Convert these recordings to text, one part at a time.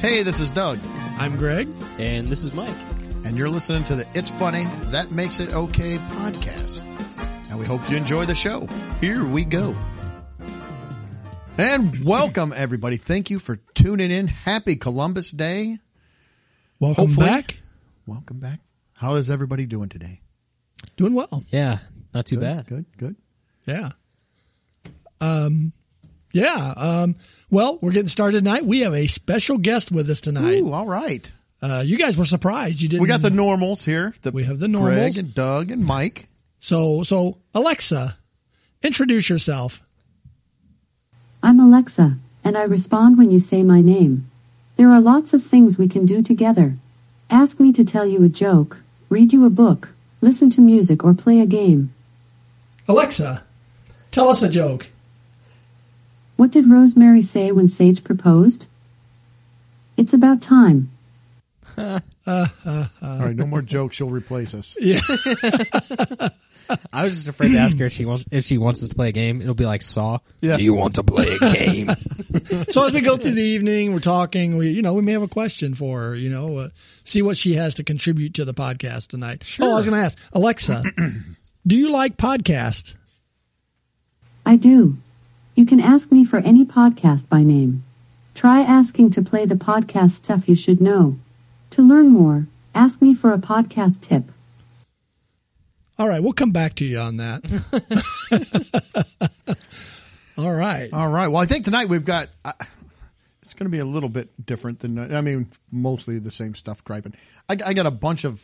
Hey, this is Doug, I'm Greg. And this is Mike. and you're listening to the It's Funny, That Makes It Okay podcast. And we hope you enjoy the show. Here we go. And welcome, everybody. Thank you for tuning in. Happy Columbus Day. Welcome Hopefully- back. Welcome back. How is everybody doing today? Doing well. Yeah, not too Good, bad. Good, good. Yeah. Um, yeah. Um, well, we're getting started tonight. We have a special guest with us tonight. Ooh, all right. Uh, you guys were surprised you didn't. We got the normals here. The We have the Greg normals. and Doug and Mike. so so Alexa, introduce yourself. I'm Alexa, and I respond when you say my name. There are lots of things we can do together. Ask me to tell you a joke, read you a book, listen to music, or play a game. Alexa, tell us a joke. What did Rosemary say when Sage proposed? It's about time. All right, no more jokes. You'll replace us. Yeah. I was just afraid to ask her if she wants if she wants us to play a game. It'll be like Saw. Yeah. Do you want to play a game? so as we go through the evening, we're talking. We you know we may have a question for her. You know, uh, see what she has to contribute to the podcast tonight. Oh, I was going to ask Alexa, do you like podcasts? I do. You can ask me for any podcast by name. Try asking to play the podcast stuff you should know. To learn more, ask me for a podcast tip. All right, we'll come back to you on that. All right. All right. Well, I think tonight we've got. Uh, it's going to be a little bit different than. I mean, mostly the same stuff. Griping. I, I got a bunch of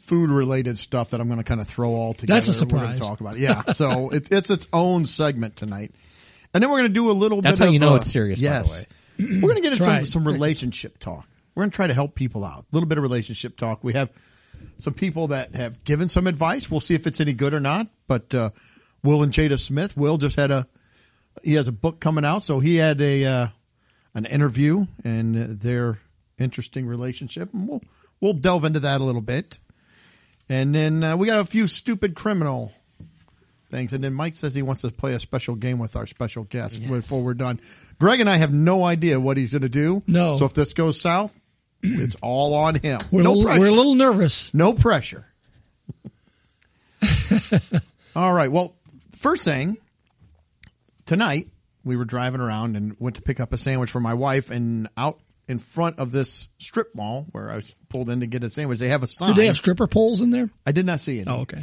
food related stuff that I'm going to kind of throw all together. That's a surprise. talk about. it. Yeah. So it, it's its own segment tonight, and then we're going to do a little. That's bit how of, you know uh, it's serious, by the Yes. way. we're going to get into some, some relationship talk. We're going to try to help people out. A little bit of relationship talk. We have some people that have given some advice. We'll see if it's any good or not. But uh, Will and Jada Smith. Will just had a he has a book coming out, so he had a uh, an interview and their interesting relationship. And we'll we'll delve into that a little bit. And then uh, we got a few stupid criminal things. And then Mike says he wants to play a special game with our special guest Yes. before we're done. Greg and I have no idea what he's going to do. No. So if this goes south, it's all on him. We're, no a little, we're a little nervous. No pressure. All right. Well, first thing tonight we were driving around and went to pick up a sandwich for my wife, and out in front of this strip mall where I was pulled in to get a sandwich, they have a sign. Did they have stripper poles in there? I did not see it. Oh, okay.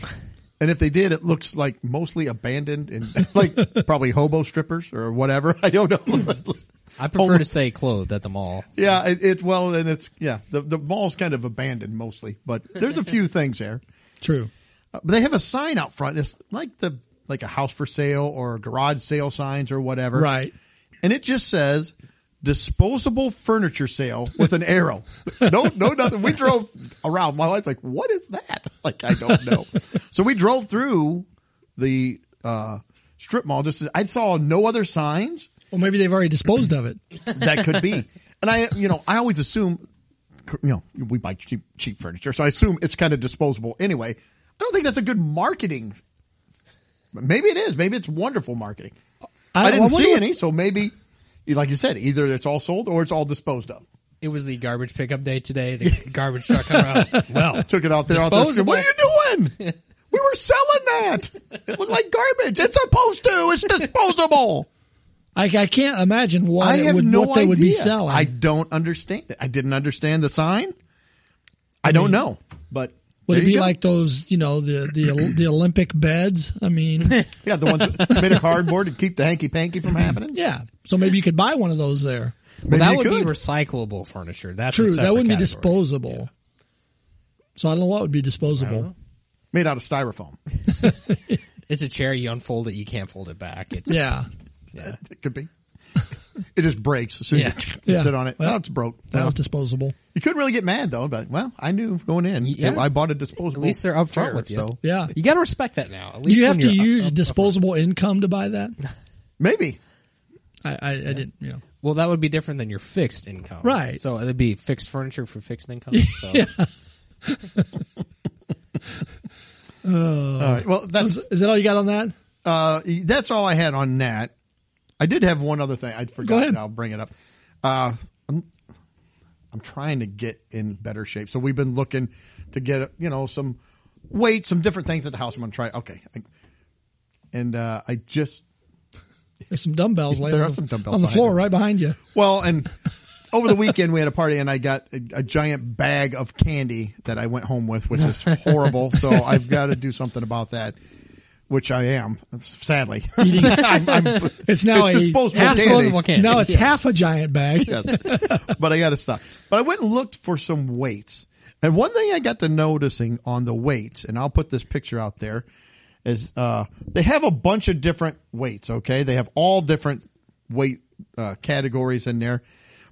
And if they did, it looks like mostly abandoned and like probably hobo strippers or whatever. I don't know. I prefer to stay clothed at the mall. yeah, it, it's well, and it's yeah. The the mall's kind of abandoned mostly, but there's a few things there. True. Uh, But they have a sign out front. It's like the like a house for sale or garage sale signs or whatever. Right. And it just says disposable furniture sale with an arrow. no, no, nothing. We drove around. My wife's like, what is that? Like, I don't know. so we drove through the, uh, strip mall. Just, I saw no other signs. Well, maybe they've already disposed of it. That could be. and I, you know, I always assume, you know, we buy cheap, cheap furniture. So I assume it's kind of disposable anyway. I don't think that's a good marketing. Maybe it is. Maybe it's wonderful marketing. I, didn't wonder see any. So maybe, like you said, either it's all sold or it's all disposed of. It was the garbage pickup day today. The garbage truck come out. Well, Took it out there. Out there what are you doing? we were selling that. It looked like garbage. It's supposed to. It's disposable. I, I can't imagine why I would, no what they idea. would be selling. I don't understand it. I didn't understand the sign. I don't know, but would there it be go. like those, you know, the the the Olympic beds? I mean, yeah, the ones that made of cardboard to keep the hanky panky from happening? yeah. So maybe you could buy one of those there. Maybe that you would be recyclable furniture. That's True, that wouldn't be category. disposable. So I don't know what would be disposable. made out of styrofoam. It's a chair. You unfold it. You can't fold it back. It's Yeah, yeah. It could be. It just breaks as soon Yeah. as you Yeah. sit on it. Well, Well, it's broke. that Well, was disposable. you couldn't really get mad though, but well, I knew going in. Yeah. I bought a disposable. At least they're upfront chair, with you. So Yeah. You got to respect that now. At least you have to you're up- use up- disposable income to buy that? maybe I, I, I didn't, you know. Well, that would be different than your fixed income, Right. So it'd be fixed furniture for fixed income. So. Yeah. all right. Well, that's Is that all you got on that? uh, that's all I had on that. I did have one other thing. I forgot. I'll bring it up. Uh, I'm trying to get in better shape. So we've been looking to get you know some weight, some different things at the house. I'm going to try. Okay, I, and uh, I just There's some dumbbells There are on- some dumbbells on the floor right behind you. well and. Over the weekend, we had a party, and I got a, a giant bag of candy that I went home with, which is horrible. so I've got to do something about that, which I am, sadly. Eating- I'm, I'm, It's now It's a disposable half, candy. Disposable candy. now it's Yes. half a giant bag. Yes. but I got to stop. But I went and looked for some weights. And one thing I got to noticing on the weights, and I'll put this picture out there, is uh, they have a bunch of different weights. Okay, they have all different weight uh, categories in there.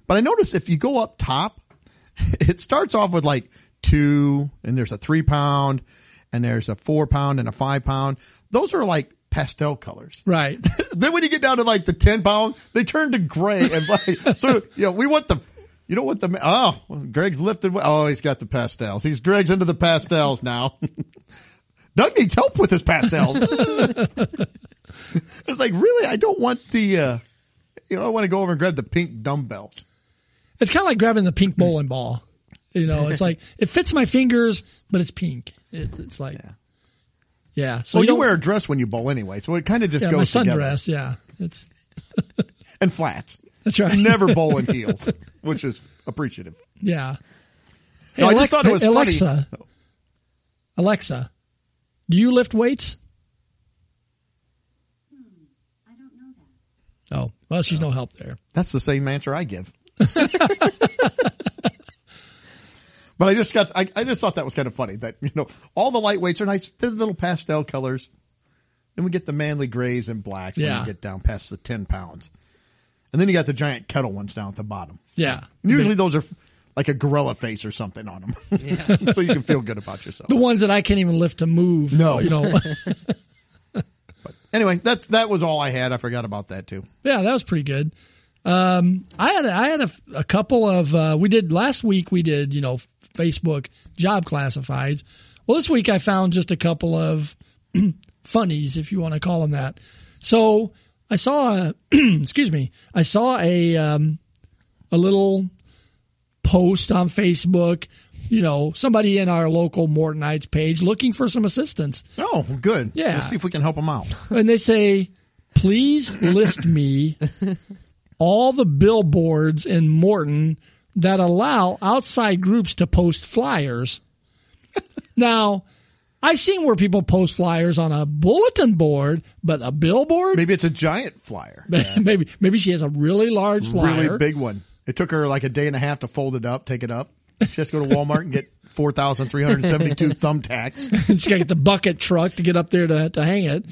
But I noticed if you go up top, it starts off with like two, and there's a three pound, and there's a four pound and a five pound. Those are like pastel colors Right. then when you get down to like the 10 pound, they turn to gray and black. so, you know, we want the, you know what the, oh, well, Greg's lifted. Oh, he's got the pastels. He's Greg's into the pastels now. Doug needs help with his pastels. it's like, really? I don't want the, uh, you know, I want to go over and grab the pink dumbbell. It's kind of like grabbing the pink bowling ball. You know, it's like it fits my fingers, but it's pink. It, it's like, yeah. So So you, don't- wear a dress when you bowl anyway. So it kind of just yeah, goes my together. sundress. Yeah, it's And flats. that's right. Never bowl in heels, which is appreciative. Yeah. Hey, No, I just thought it was hey, funny. Alexa. Oh. Alexa, do you lift weights? Hmm, I don't know that. Oh, well, she's no help there. That's the same answer I give. but I just got, I, I just thought that was kind of funny that, you know, all the lightweights are nice. They're little pastel colors. Then we get the manly grays and blacks when Yeah. you get down past the 10 pounds. And then you got the giant kettle ones down at the bottom. Yeah. And usually those are like a gorilla face or something on them. Yeah. so you can feel good about yourself. The ones that I can't even lift to move. No. You know, but Anyway, that's, that was all I had. I forgot about that too. yeah, that was pretty good. Um, I had, a, I had a, a couple of, uh, we did last week, we did, you know, Facebook job classifieds. Well, this week I found just a couple of funnies, if you want to call them that. So I saw, a, excuse me, I saw a, um, a little post on Facebook, you know, somebody in our local Mortonites page looking for some assistance. Oh, good. Yeah. Let's see if we can help them out. And they say, please list me all the billboards in Morton that allow outside groups to post flyers. now, I've seen where people post flyers on a bulletin board, but a billboard? Maybe it's a giant flyer. maybe, maybe she has a really large flyer. Really big one. It took her like a day and a half to fold it up, take it up. She has to go to Walmart and get 4,372 thumbtacks. She's got to get the bucket truck to get up there to, to hang it.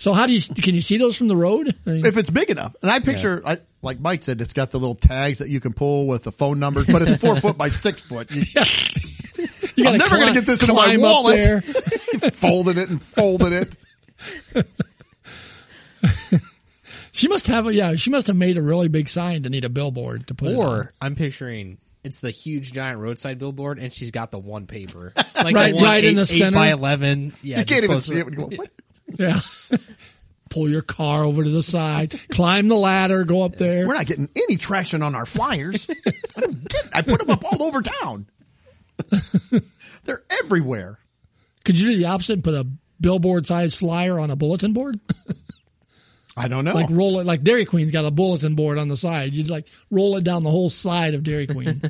So how do you, can you see those from the road? I mean, If it's big enough. And I picture, I, like Mike said, it's got the little tags that you can pull with the phone numbers, but it's four foot by six foot. You you I'm gotta never gonna get this into my climb wallet. there. folded it and folded it. She must have a yeah. She must have made a really big sign to need a billboard to put it on. Or I'm picturing it's the huge giant roadside billboard, and she's got the one paper, like Right- the one right in the eight center. by eleven. Yeah, You can't even see it when you go, what? Yeah. Pull your car over to the side, climb the ladder, go up there. We're not getting any traction on our flyers. I don't get I put them up all over town. They're everywhere. Could you do the opposite and put a billboard sized flyer on a bulletin board? I don't know. like roll it like Dairy Queen's got a bulletin board on the side. You'd like roll it down the whole side of Dairy Queen.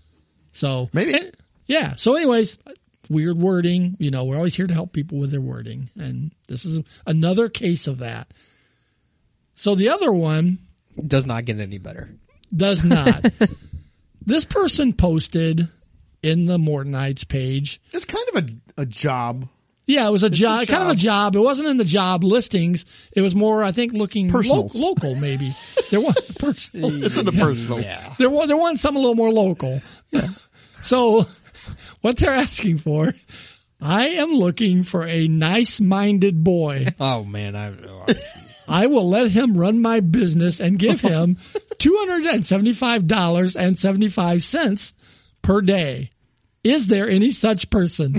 so Maybe. eh, yeah. So anyways, weird wording. You know, we're always here to help people with their wording, and this is another case of that. So the other one does not get any better. does not. this person posted in the Mortonites page. it's kind of a, a job. Yeah, it was a job, a kind of a job. It wasn't in the job listings. It was more, I think, looking lo- local. Maybe there was personal. It's in the personal. Yeah. there was there was something a little more local. Yeah. So, what they're asking for, I am looking for a nice-minded boy. Oh man, I oh, I will let him run my business and give him two hundred and seventy-five dollars and seventy-five cents per day. Is there any such person?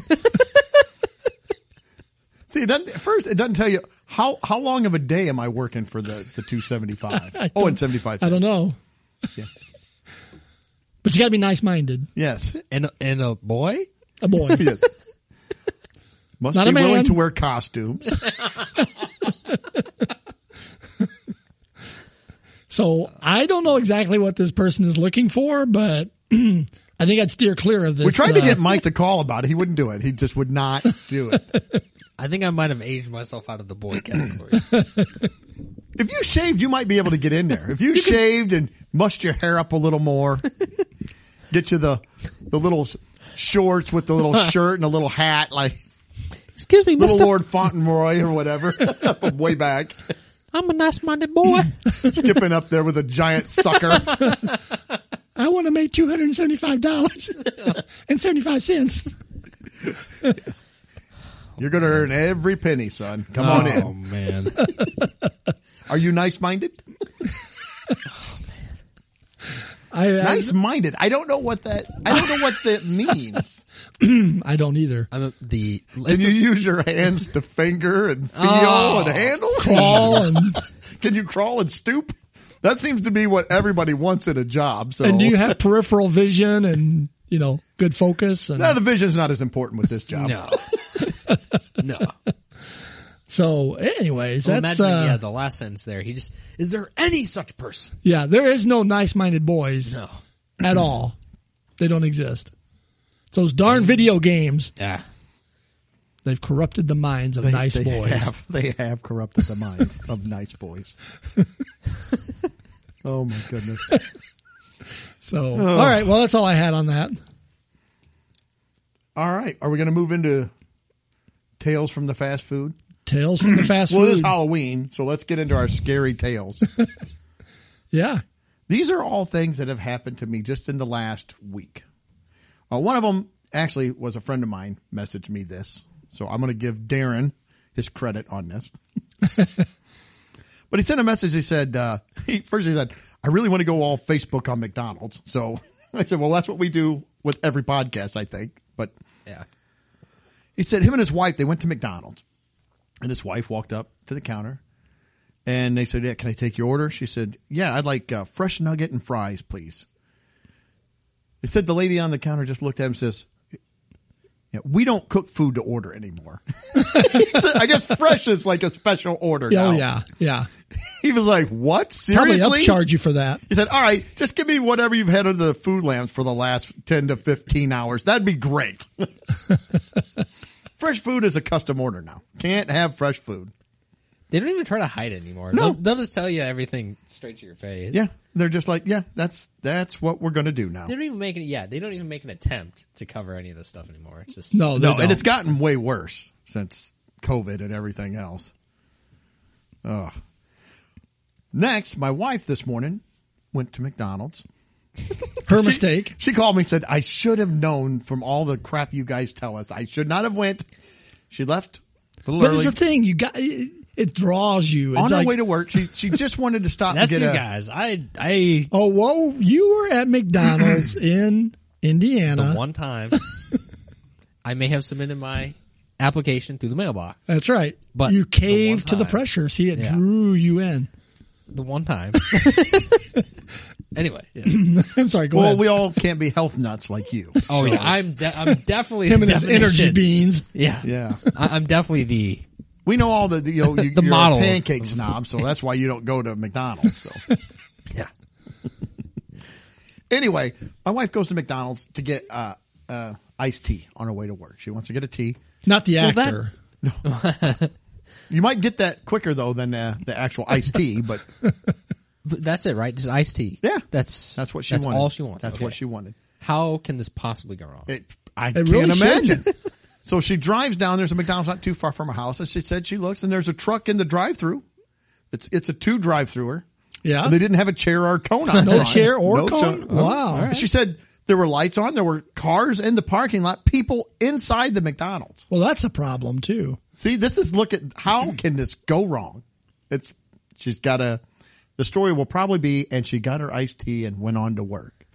See, it doesn't, first it doesn't tell you how how long of a day am I working for the the two seventy five. Oh, and seventy five. I don't know. But you got to be nice minded. Yes. And a- and a boy. A boy. Yes. Must Not be a man. willing to wear costumes. So I don't know exactly what this person is looking for, but I think I'd steer clear of this. We tried to uh, get Mike to call about it. He wouldn't do it. He just would not do it. I think I might have aged myself out of the boy category. If you shaved, you might be able to get in there. If you, shaved and mussed your hair up a little more, get you the the little shorts with the little shirt and a little hat, like Excuse me, little Mister. Lord Fauntleroy or whatever, from way back, I'm a nice-minded boy. skipping up there with a giant sucker. I want to make two hundred and seventy five dollars and seventy five cents. You're going to earn every penny, son. Come on oh, in. oh man. Are you nice minded? I I, Nice minded. I don't know what that. I don't know what that means. I don't either. I'm a, the Can you use your hands to finger and ah, feel Oh, and handle? Crawl and Can you crawl and stoop? That seems to be what everybody wants in a job. So and do you have peripheral vision and you know good focus and no, the vision's not as important with this job. no, no. So anyways Well, that's imagine, uh, yeah, the last sentence there. He just is there any such person? yeah there is no nice minded boys No. at all. They don't exist. It's those darn video games. Yeah. They've corrupted the minds of They, nice they boys. Have, they have corrupted the minds of nice boys. oh my goodness. So all right, well that's all I had on that. All right. Are we going to move into tales from the fast food? Tales from the fast Well, it is food. Halloween, so let's get into our scary tales. yeah. These are all things that have happened to me just in the last week. Uh, one of them actually was a friend of mine messaged me this, so I'm going to give Darren his credit on this. but he sent a message. He said, uh, he, first he said, I really want to go all Facebook on McDonald's. So I said, well, that's what we do with every podcast, I think. But Yeah. he said him and his wife, they went to McDonald's and his wife walked up to the counter and they said, yeah, can I take your order? She said, yeah, I'd like uh, fresh nugget and fries, please. They said the lady on the counter just looked at him and says, yeah, we don't cook food to order anymore. I guess fresh is like a special order Oh now. yeah. Yeah. He was like, what? Seriously? Probably upcharge you for that. He said, all right, just give me whatever you've had under the food lamps for the last 10 to 15 hours. That'd be great. fresh food is a custom order now. Can't have fresh food. They don't even try to hide it anymore. No. They'll, they'll just tell you everything straight to your face. Yeah. They're just like, yeah, that's, that's what we're going to do now. They don't even make it. Yeah, they don't even make an attempt to cover any of this stuff anymore. It's just No, No, don't. and it's gotten way worse since COVID and everything else. Ugh. Next, my wife this morning went to McDonald's. Her mistake. She called me and said, I should have known from all the crap you guys tell us. I should not have went. She left a little But early. it's the thing, you got it, it draws you. It's On her like, way to work, she she just wanted to stop that's and you get a guys. I I oh, whoa, you were at McDonald's in Indiana. the one time I may have submitted my application through the mailbox. That's right. But you the caved one to the time- pressure. See, it Yeah. drew you in. The one time. anyway. yeah. I'm sorry. Go Well, ahead. we all can't be health nuts like you. Oh yeah, I'm de- I'm definitely Him and his energy beans. Yeah, Yeah. I, I'm definitely the We know all the, you know, you, The you're model. a pancake snob, so that's why you don't go to McDonald's. So yeah. anyway, my wife goes to McDonald's to get uh, uh, iced tea on her way to work. She wants to get a tea. Not the Well, that- actor. You might get that quicker though than uh, the actual iced tea, but But that's it, right? Just iced tea. Yeah. that's that's what she that's wanted. all she wants. That's Okay. what she wanted. How can this possibly go wrong? It, I It can't really imagine. so she drives down. There's a McDonald's not too far from her house, and she said she looks and there's a truck in the drive-through. It's it's a two drive-througher. Yeah. And they didn't have a chair or a cone on. No chair or No cone? chair. Uh-huh. Wow. All right. She said there were lights on. There were cars in the parking lot. People inside the McDonald's. Well, that's a problem too. See, this is look at how can this go wrong? It's she's got a. The story will probably be, and she got her iced tea and went on to work.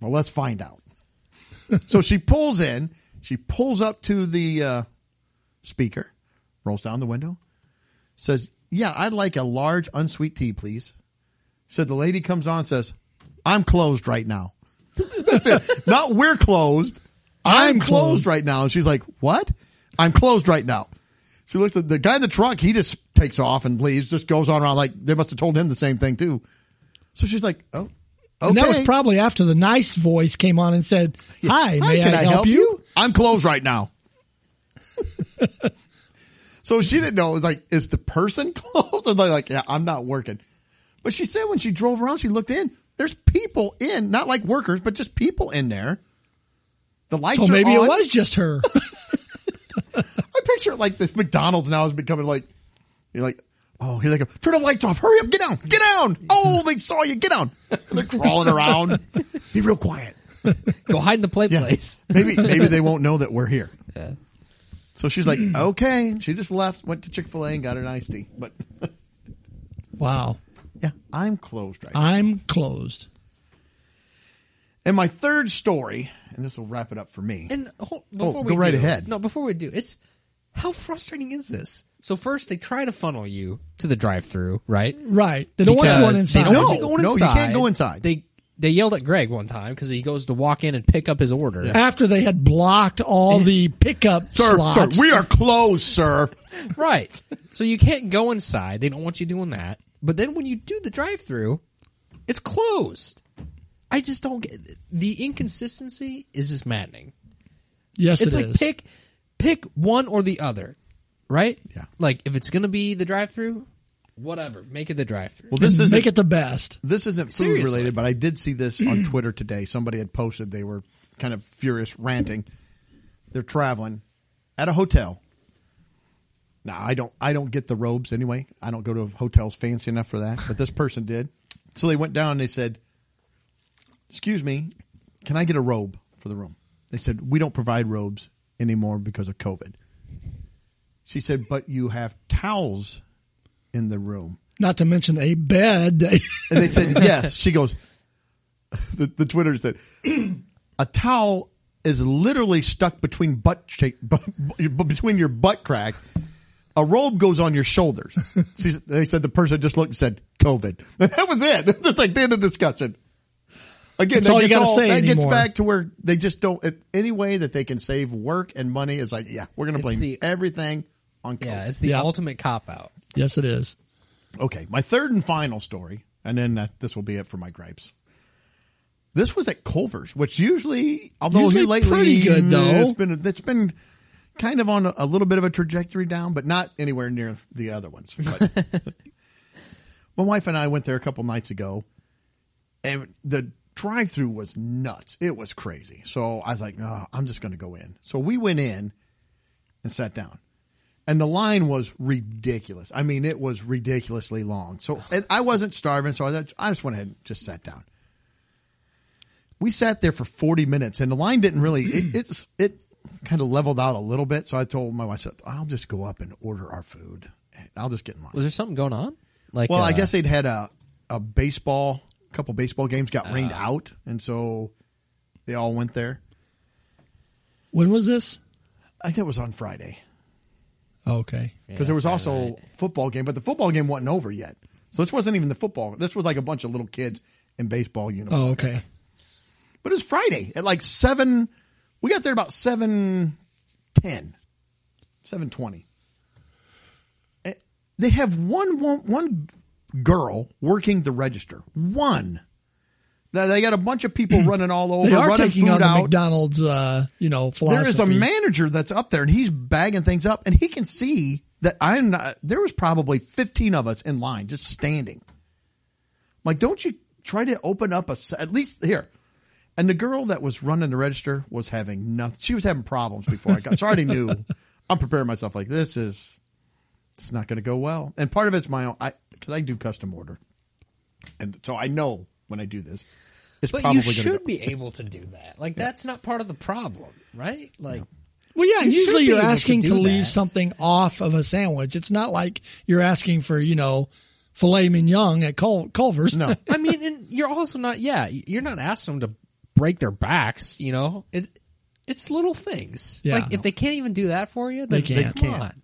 Well, let's find out. so she pulls in. She pulls up to the uh, speaker, rolls down the window, says, "Yeah, I'd like a large unsweet tea, please." Said the lady comes on, says, "I'm closed right now." That's it. Not we're closed. I'm, I'm closed. closed. right now. And she's like, what? I'm closed right now. She looks at the guy in the truck. He just takes off and leaves, just goes on around like they must have told him the same thing too. So she's like, oh, okay. And that was probably after the nice voice came on and said, "Hi, may can I, help, you?" I'm closed right now. so she didn't know. It was like, is the person closed? And they're like, yeah, I'm not working. But she said when she drove around, she looked in. There's people in, not like workers, but just people in there. The lights So maybe on. it was just her. I picture like the McDonald's now is becoming like, you're like, oh, here's like, turn the lights off. Hurry up, get down, get down. Oh, they saw you, get down. They're crawling around. Be real quiet. Go hide in the play Yeah. place. Maybe maybe they won't know that we're here. Yeah. So she's like, okay. She just left, went to Chick Fil A and got an iced tea. But wow, yeah, I'm closed right now. I'm closed. And my third story, and this will wrap it up for me. And hold, oh, before Oh, we go right do- ahead. No, before we do, it's how frustrating is this? So first they try to funnel you to the drive-through, right? Right. They don't want you Because going inside. They don't No, want you going no, you can't go inside. They they yelled at Greg one time because he goes to walk in and pick up his order. After they had blocked all the pickup Sir, sir, slots. we are closed, sir. Right. So you can't go inside. They don't want you doing that. But then when you do the drive-through, it's closed. I just don't get the inconsistency is just maddening. yes, it's it like is. pick pick one or the other, right? Yeah. Like if it's gonna be the drive-through, whatever, make it the drive-through. Well, this isn't make it the best. this isn't food Seriously. related, but I did see this on Twitter today. Somebody had posted they were kind of furious, ranting. They're traveling at a hotel. Now I don't I don't get the robes anyway. I don't go to hotels fancy enough for that, but this person did. So they went down and they said, "Excuse me, can I get a robe for the room?" They said, "We don't provide robes anymore because of COVID." She said, "But you have towels in the room." Not to mention a bed. And they said, yes. She goes, the, the Twitter said, a towel is literally stuck between butt bu- between your butt crack. A robe goes on your shoulders. She, they said the person just looked and said, COVID. That was it. That's like the end of the discussion. Again, That's that all you gets gotta say That gets back to where they just don't, if any way that they can save work and money is like, yeah, we're going to It's blame the- everything on COVID. Yeah, it's the Yeah. ultimate cop out. yes, it is. Okay, my third and final story, and then that, this will be it for my gripes. This was at Culver's, which usually, although Usually here lately, pretty good, though. It's been it's been kind of on a, a little bit of a trajectory down, but not anywhere near the other ones. But my wife and I went there a couple nights ago, and the drive-through was nuts. It was crazy. So I was like, "Oh, I'm just going to go in." So we went in and sat down and the line was ridiculous. I mean, it was ridiculously long. So and I wasn't starving, so I, I just went ahead and just sat down. We sat there for forty minutes, and the line didn't really. It, it's it kind of leveled out a little bit. So I told my wife, I said, "I'll just go up and order our food. I'll just get in line." Was there something going on? Like, Well, I uh, guess they'd had a a baseball, couple baseball games got rained ah. out, and so they all went there. When was this? I think it was on Friday. Oh, okay. because there was also night. football game, but the football game wasn't over yet. So this wasn't even the football. This was like a bunch of little kids in baseball uniforms. Oh, okay. But it was Friday at like seven. We got there about seven ten, seven twenty. They have one one one girl working the register. One. Now they got a bunch of people running all over, They are running taking on out. McDonald's, uh, you know, philosophy. There is a manager that's up there and he's bagging things up and he can see that I'm not, there was probably 15 of us in line just standing. Like, don't you try to open up a at least here. And the girl that was running the register was having nothing. She was having problems before I got, so I already knew I'm preparing myself like this is, it's not going to go well. And part of it's my own, I, cause I do custom order. And so I know when I do this, it's But probably you going to should be able to do that. Like that's not part of the problem, right? Like Well, yeah, You usually you're able to asking to, leave that. something off of a sandwich. It's not like you're asking for, you know, filet mignon at Cul- Culver's. No. I mean, and you're also not. Yeah, you're not asking them to break their backs. You know, it it's little things. Yeah. Like if they can't even do that for you, then They can't. Come Can't. on.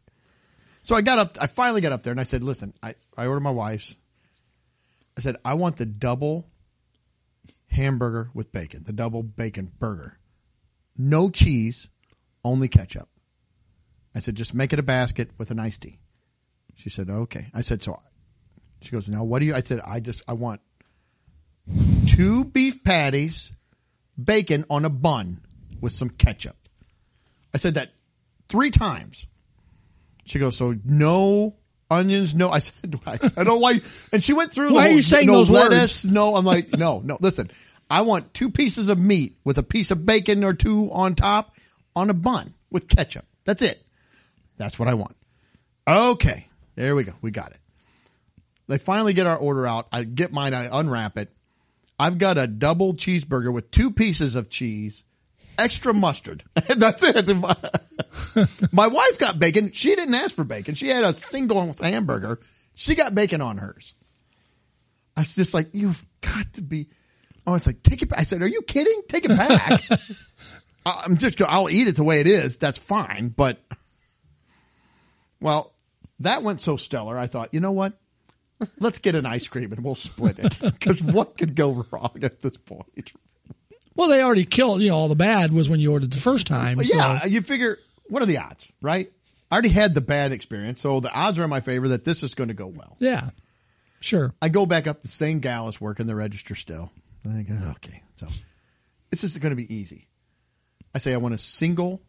So I got up. I finally got up there and I said, "Listen, I I ordered my wife's. I said I want the double hamburger with bacon, the double bacon burger. No cheese, only ketchup. I said, just make it a basket with an iced tea. She said, okay. I said, so she goes, now what do you, I said, I just, I want two beef patties, bacon on a bun with some ketchup. I said that three times. She goes, so no onions, no. I said, I, I don't why. And she went through. Why are whole- you saying no those lettuce, No, I'm like, no, no. Listen, I want two pieces of meat with a piece of bacon or two on top on a bun with ketchup. That's it. That's what I want. Okay, there we go. We got it. They finally get our order out. I get mine. I unwrap it. I've got a double cheeseburger with two pieces of cheese, extra mustard. That's it. My, my wife got bacon. She didn't ask for bacon. She had a single hamburger. She got bacon on hers. I was just like, you've got to be. I was like, take it back. I said, are you kidding? Take it back. I'm just, I'll eat it the way it is. That's fine. But, well, that went so stellar. I thought, you know what? Let's get an ice cream and we'll split it. Because what could go wrong at this point? Well, they already killed. You know, all the bad was when you ordered the first time. So- yeah, you figure, what are the odds, right? I already had the bad experience, so the odds are in my favor that this is going to go well. yeah, sure. I go back up, the same gal is working the register still. I think, oh, okay, so this is going to be easy. I say I want a single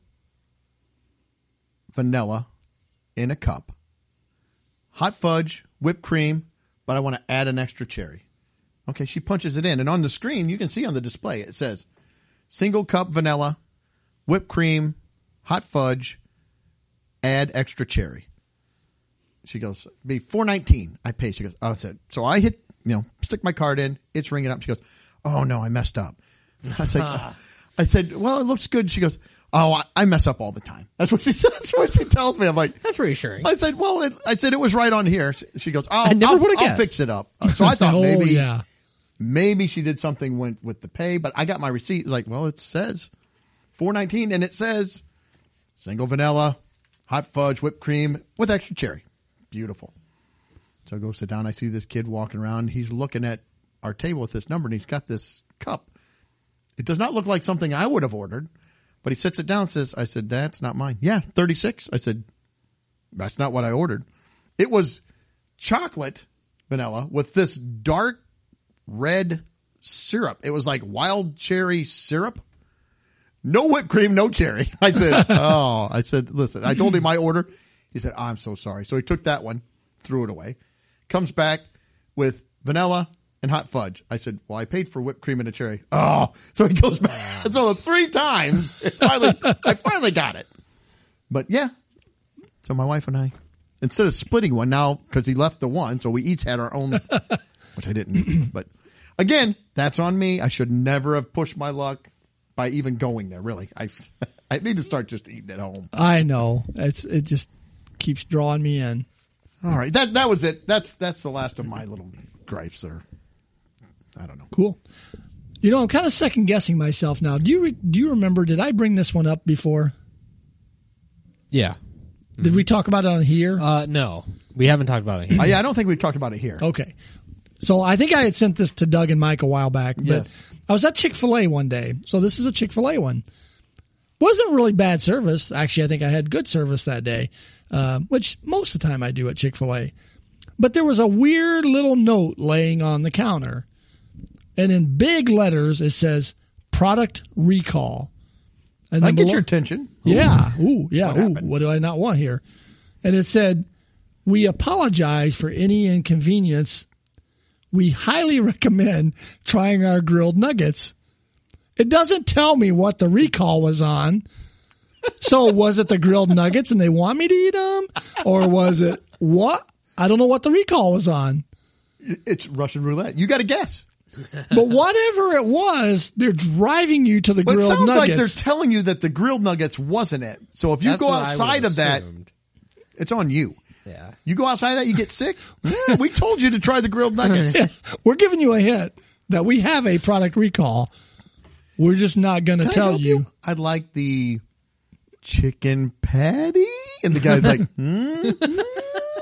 vanilla in a cup, hot fudge, whipped cream, but I want to add an extra cherry. Okay, she punches it in, and on the screen you can see on the display it says single cup vanilla, whipped cream, hot fudge, add extra cherry. She goes, be four nineteen. I pay. She goes, oh, I said, so I hit, you know, stick my card in. It's ringing up. She goes, oh no, I messed up. I said, I said, well, it looks good. She goes, oh, I, I mess up all the time. That's what she says. That's what she tells me. I'm like, That's reassuring. I said, well, it, I said it was right on here. She- goes, oh, I never I'll, I'll fix it up. So I thought oh maybe, yeah. Maybe she did something went with the pay, but I got my receipt. Like, well, it says four nineteen, and it says single vanilla, hot fudge, whipped cream with extra cherry. Beautiful. So I go sit down. I see this kid walking around. He's looking at our table with this number, and he's got this cup. It does not look like something I would have ordered, but he sits it down. and Says, "I said that's not mine." Yeah, thirty six. I said, "That's not what I ordered." It was chocolate vanilla with this dark red syrup. It was like wild cherry syrup. No whipped cream, no cherry. I said, oh, I said, listen, I told him my order. He said, I'm so sorry. So he took that one, threw it away, comes back with vanilla and hot fudge. I said, well, I paid for whipped cream and a cherry. Oh, so he goes back. So three times, finally, I finally got it. But yeah, so my wife and I, instead of splitting one now, because he left the one, so we each had our own, which I didn't. But again, that's on me. I should never have pushed my luck by even going there. Really, I I need to start just eating at home. I know. It's it just keeps drawing me in. All right, that that was it. That's that's the last of my little gripes. Or I don't know. Cool. You know, I'm kind of second guessing myself now. Do you re- do you remember? Did I bring this one up before? yeah. Did we talk about it on here? Uh, no, we haven't talked about it. Uh, yeah, I don't think we've talked about it here. Okay. So I think I had sent this to Doug and Mike a while back, but Yes. I was at Chick fil A one day. So this is a Chick fil A one. Wasn't really bad service. Actually, I think I had good service that day, uh, which most of the time I do at Chick fil A. But there was a weird little note laying on the counter. And in big letters, it says product recall. And I get below- your attention. yeah. Ooh, yeah. What Ooh, what do I not want here? And it said, we apologize for any inconvenience. We highly recommend trying our grilled nuggets. It doesn't tell me what the recall was on. So was it the grilled nuggets and they want me to eat them? Or was it what? I don't know what the recall was on. It's Russian roulette. You got to guess. But whatever it was, they're driving you to the But it grilled sounds like they're telling you that the grilled nuggets wasn't it. So if you That's go outside would've of that, it's on you. Yeah. You go outside of that, you get sick. Yeah, we told you to try the grilled nuggets. We're giving you a hint that we have a product recall. We're just not going to tell help you. I'd like the chicken patty. And the guy's like, hmm?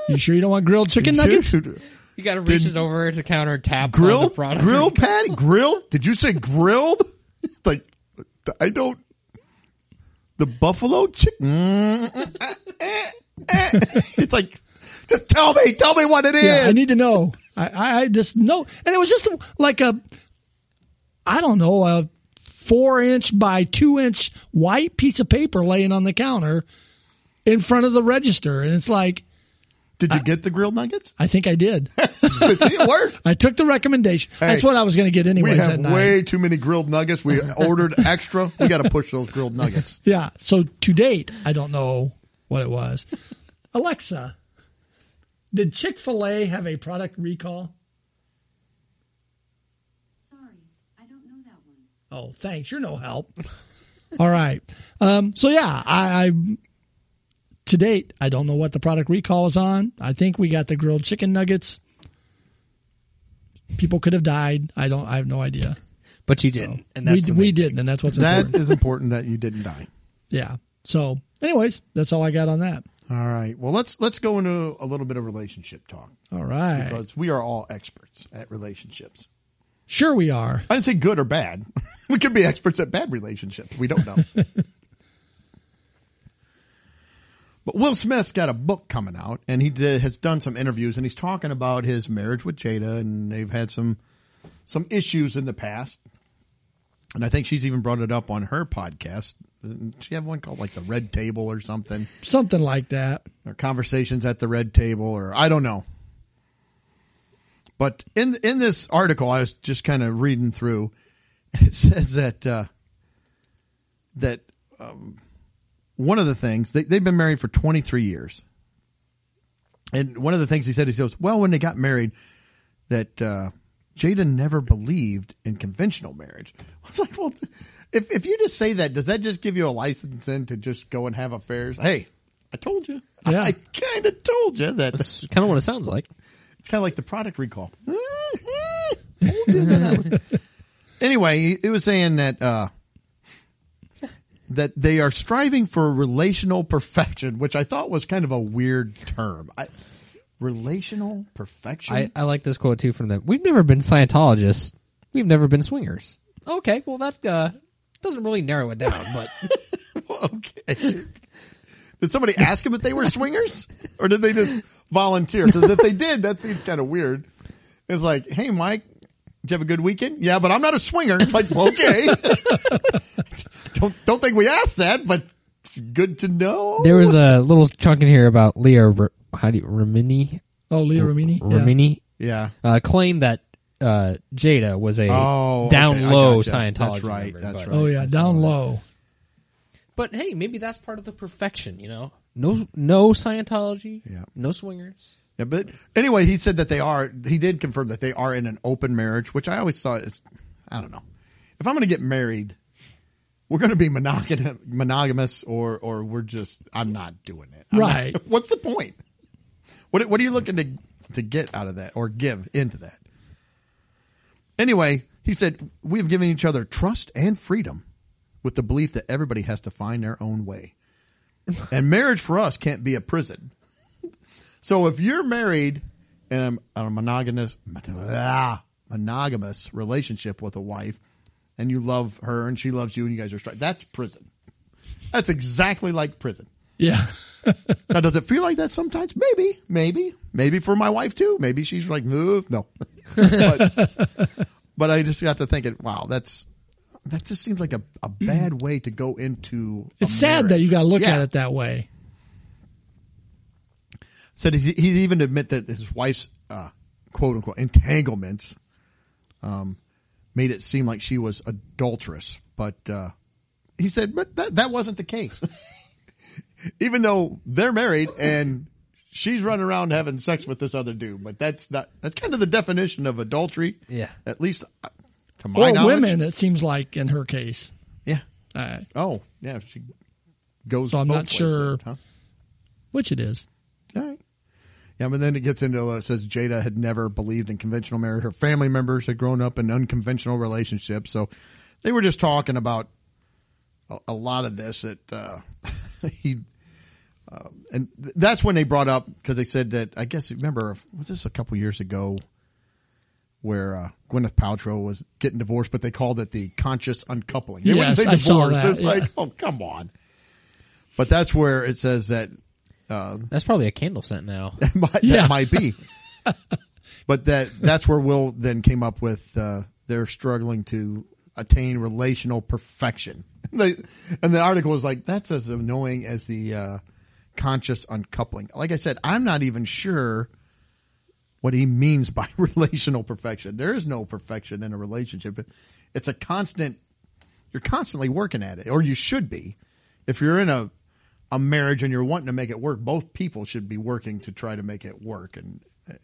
You sure you don't want grilled chicken nuggets? You He got reaches over to the counter, taps on the product. grilled patty grilled did you say grilled like i don't the buffalo chicken it's like just tell me tell me what it is Yeah, I need to know. I, I, I just know, and it was just like a, I don't know, a four inch by two inch white piece of paper laying on the counter in front of the register, and it's like, did you get the grilled nuggets I think I did. it worked I took the recommendation. That's what I was going to get we anyways have that night. way too many grilled nuggets we ordered extra we got to push those grilled nuggets Yeah. So to date, I don't know what it was. Alexa, did Chick Fil A have a product recall? Sorry, I don't know that one. Oh, thanks. You're no help. All right. Um, so yeah, I, I to date I don't know what the product recall is on. I think we got the grilled chicken nuggets. People could have died. I don't. I have no idea. But you didn't. And we that's the we didn't, and that's what's that important. is important that you didn't die Yeah. So, anyways, that's all I got on that. all right well let's let's go into a little bit of relationship talk All right. because we are all experts at relationships Sure, we are. I didn't say good or bad. We could be experts at bad relationships. We don't know. but Will Smith's got a book coming out, and he did, has done some interviews, and he's talking about his marriage with Jada, and they've had some some issues in the past. And I think she's even brought it up on her podcast. She have one called like the Red Table or something? Something like that. or conversations at the red table or I don't know. But in in this article, I was just kind of reading through. It says that uh, that um, one of the things they, they've been married for 23 years, and one of the things he said he goes, well, when they got married, that uh, Jada never believed in conventional marriage. I was like, well, if if you just say that, does that just give you a license then to just go and have affairs? Hey, I told you. Yeah. I kind of told you that. That's kind of what it sounds like. It's kind of like the product recall. Told you that. anyway, it was saying that uh, that they are striving for relational perfection, which I thought was kind of a weird term. I, relational perfection. I, I like this quote too from them. We've never been Scientologists. We've never been swingers. Okay, well that uh, doesn't really narrow it down, but okay. Did somebody ask him if they were swingers, or did they just volunteer? Because if they did, that seems kind of weird. It's like, hey, Mike, did you have a good weekend? Yeah, but I'm not a swinger. It's like, okay. don't don't think we asked that, but it's good to know. there was a little chunk in here about Leah. R- how do you Remini? Oh, Leah Remini. Yeah. Yeah. uh, claimed that uh, Jada was a Oh, down okay, low gotcha. Scientology. That's right, member, that's but- right. Oh yeah, down low. But hey, maybe that's part of the perfection. You know, no no Scientology. Yeah. No swingers. Yeah, but anyway, he said that they are. He did confirm that they are in an open marriage, which I always thought is. I don't know. If I'm going to get married, we're going to be monogamous, monogamous, or or we're just. I'm not doing it. I'm not- Right. what's the point? What What are you looking to to get out of that or give into that? Anyway, he said we have given each other trust and freedom, with the belief that everybody has to find their own way, and marriage for us can't be a prison. So if you're married in a, a monogamous monogamous relationship with a wife, and you love her and she loves you, and you guys are straight, that's prison. That's exactly like prison. Yeah. Now, does it feel like that sometimes? Maybe, maybe, maybe for my wife too. Maybe she's like, move, no. but, but I just got to thinking, wow, that's that just seems like a, a bad way to go into. It's sad that you got to look Yeah. at it that way. said he, he even admit that his wife's uh, quote unquote entanglements um, made it seem like she was adulterous, but uh, he said, but that that wasn't the case. even though they're married and she's running around having sex with this other dude, but that's not that's kind of the definition of adultery. Yeah. at least uh, to my Or knowledge. women, it seems like in her case. Yeah. Uh, Oh, yeah. She goes. So I'm both not ways, sure- Huh? which it is. All right. Yeah, but then it gets into uh, it says Jada had never believed in conventional marriage. Her family members had grown up in unconventional relationships, so they were just talking about a, a lot of this. That uh, he and th- that's when they brought up because they said that I guess remember was this a couple years ago where uh, Gwyneth Paltrow was getting divorced, but they called it the conscious uncoupling. They wouldn't Yes, say I saw divorce. that, It's yeah. like, oh come on. But that's where it says that That's probably a candle scent now. that might, Yeah. that might be. but that that's where Will then came up with uh, they're struggling to attain relational perfection. They, and the article was like, that's as annoying as the uh, conscious uncoupling. Like I said, I'm not even sure what he means by relational perfection. There is no perfection in a relationship. It's a constant. You're constantly working at it, or you should be. If you're in a a marriage and you're wanting to make it work, both people should be working to try to make it work. And uh,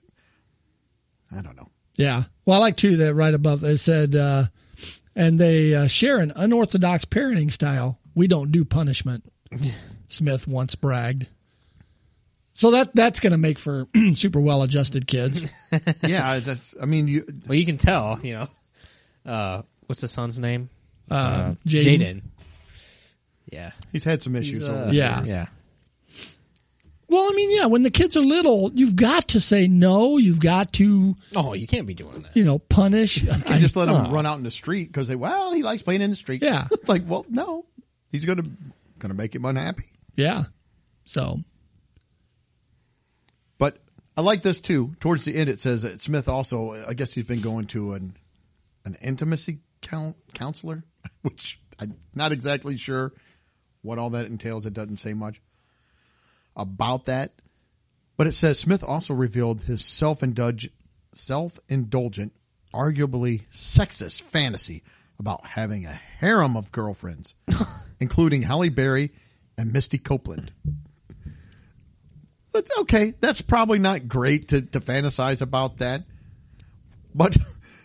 I don't know. Yeah. Well, I like too that right above it said, uh, and they uh, share an unorthodox parenting style. We don't do punishment. Smith once bragged. So that that's going to make for super well adjusted kids. Yeah, that's. I mean, you. Well, you can tell, you know. Uh, what's the son's name? Uh, Jaden. Jaden. Yeah. He's had some issues. He's, over uh, the Yeah. years. Yeah. Well, I mean, yeah, when the kids are little, you've got to say no. You've got to, Oh, you can't be doing that. you know, punish. You I- just let him Oh. Uh-huh. run out in the street because they. Well, he likes playing in the street. Yeah. it's like, well, no, he's gonna gonna make him unhappy. yeah. So But I like this too. Towards the end, it says that Smith also, I guess he's been going to an an intimacy count, counselor, which I'm not exactly sure what all that entails. It doesn't say much about that. But it says Smith also revealed his self indulgent, self indulgent, arguably sexist fantasy about having a harem of girlfriends, including Halle Berry and Misty Copeland. But okay, that's probably not great to, to fantasize about that. But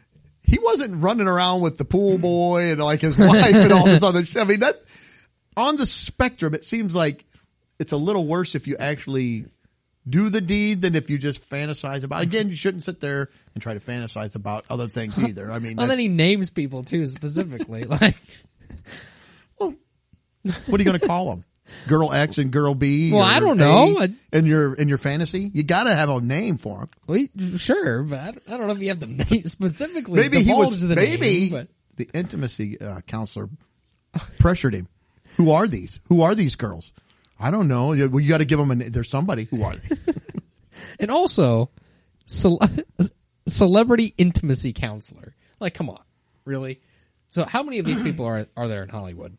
he wasn't running around with the pool boy and like his wife and all this other shit. I mean, that on the spectrum, it seems like it's a little worse if you actually do the deed than if you just fantasize about. It. Again, you shouldn't sit there and try to fantasize about other things either. I mean, Well, then he names people too specifically. like, well, what are you going to call them? Girl X and Girl B. Well, I don't A know. I- in your in your fantasy, you got to have a name for them. well, sure, but I don't, I don't know if you have to name specifically. maybe he was the maybe name, but the intimacy uh, counselor pressured him. Who are these? Who are these girls? I don't know. You, well, you got to give them a. na- There's somebody. Who are they? and also cel- celebrity intimacy counselor. Like, come on, really? So, how many of these people are are there in Hollywood?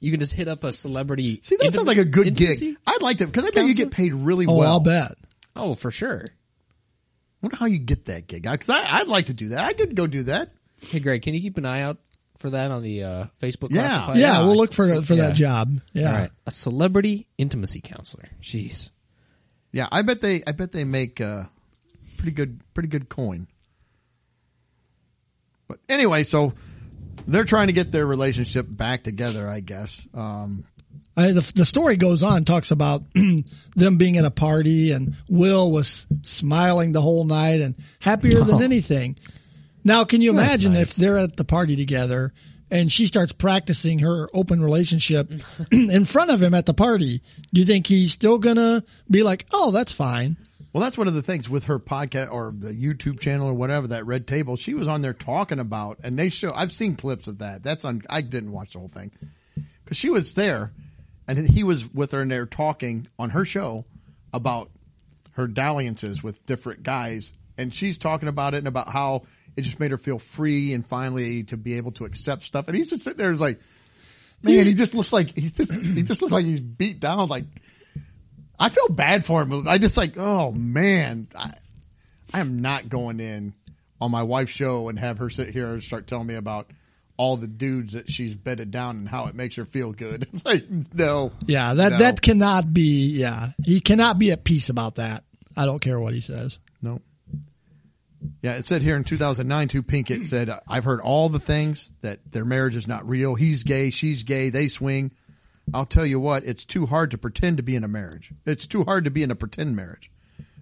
You can just hit up a celebrity. See, that sounds like a good intimacy? gig. I'd like to because I bet you get paid really oh, well. I'll bet. Oh, for sure. wonder how you get that gig. Because I'd like to do that. I could go do that. Hey, Greg, can you keep an eye out for that on the uh, Facebook Yeah. classified? Yeah, Yeah, we'll look for for yeah. that job. Yeah. All right, a celebrity intimacy counselor. Jeez. Yeah, I bet they. I bet they make uh, pretty good. Pretty good coin. But anyway, so they're trying to get their relationship back together. I guess. Um, I, the, the story goes on, talks about them being at a party and Will was smiling the whole night and happier than anything. Now, can you That's imagine nice. if they're at the party together and she starts practicing her open relationship in front of him at the party? Do you think he's still gonna be like, "Oh, that's fine"? Well, that's one of the things with her podcast or the YouTube channel or whatever that Red Table. She was on there talking about, and they show. I've seen clips of that. That's on. I didn't watch the whole thing because she was there, and he was with her, and they're talking on her show about her dalliances with different guys, and she's talking about it and about how it just made her feel free and finally to be able to accept stuff. And he's just sitting there, is like, man, he just looks like he's just he just looks like he's beat down, like. I feel bad for him. I just like, oh man, I, I am not going in on my wife's show and have her sit here and start telling me about all the dudes that she's bedded down and how it makes her feel good. Like, no. Yeah, that No. that cannot be. Yeah, he cannot be at peace about that. I don't care what he says. No. Yeah, it said here in 2009, too, Pinkett said, I've heard all the things that their marriage is not real. He's gay. She's gay. They swing. I'll tell you what, it's too hard to pretend to be in a marriage. It's too hard to be in a pretend marriage.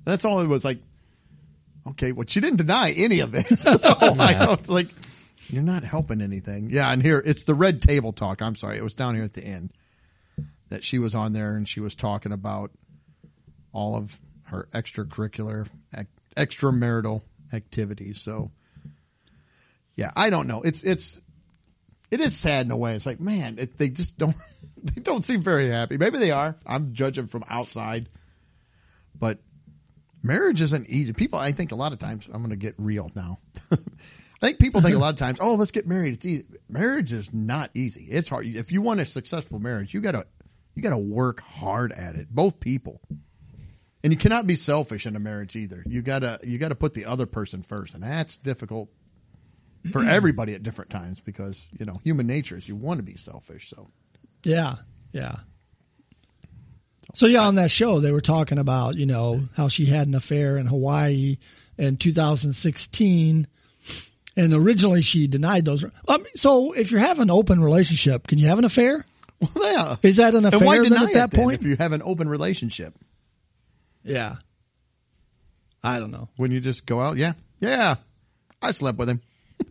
That's all it was like. Okay, well, she didn't deny any of it. So I don't like, you're not helping anything. Yeah, and here it's the red table talk. I'm sorry, it was down here at the end that she was on there and she was talking about all of her extracurricular, extramarital activities. So, yeah, I don't know. It's it's it is sad in a way. It's like, man, it, they just don't they don't seem very happy. Maybe they are. I'm judging from outside, but marriage isn't easy. People, I think a lot of times, I'm going to get real now. I think people think a lot of times, oh, let's get married. It's easy. Marriage is not easy. It's hard. If you want a successful marriage, you gotta you gotta work hard at it. Both people, and you cannot be selfish in a marriage either. You gotta you gotta put the other person first, and that's difficult for everybody at different times because you know human nature is you want to be selfish. So Yeah, yeah. So yeah, on that show they were talking about you know how she had an affair in Hawaii in 2016, and originally she denied those. Um, so if you're having an open relationship, can you have an affair? well, yeah. Is that an affair then deny at it that then point? if you have an open relationship? Yeah, I don't know. When you just go out, yeah, yeah, I slept with him.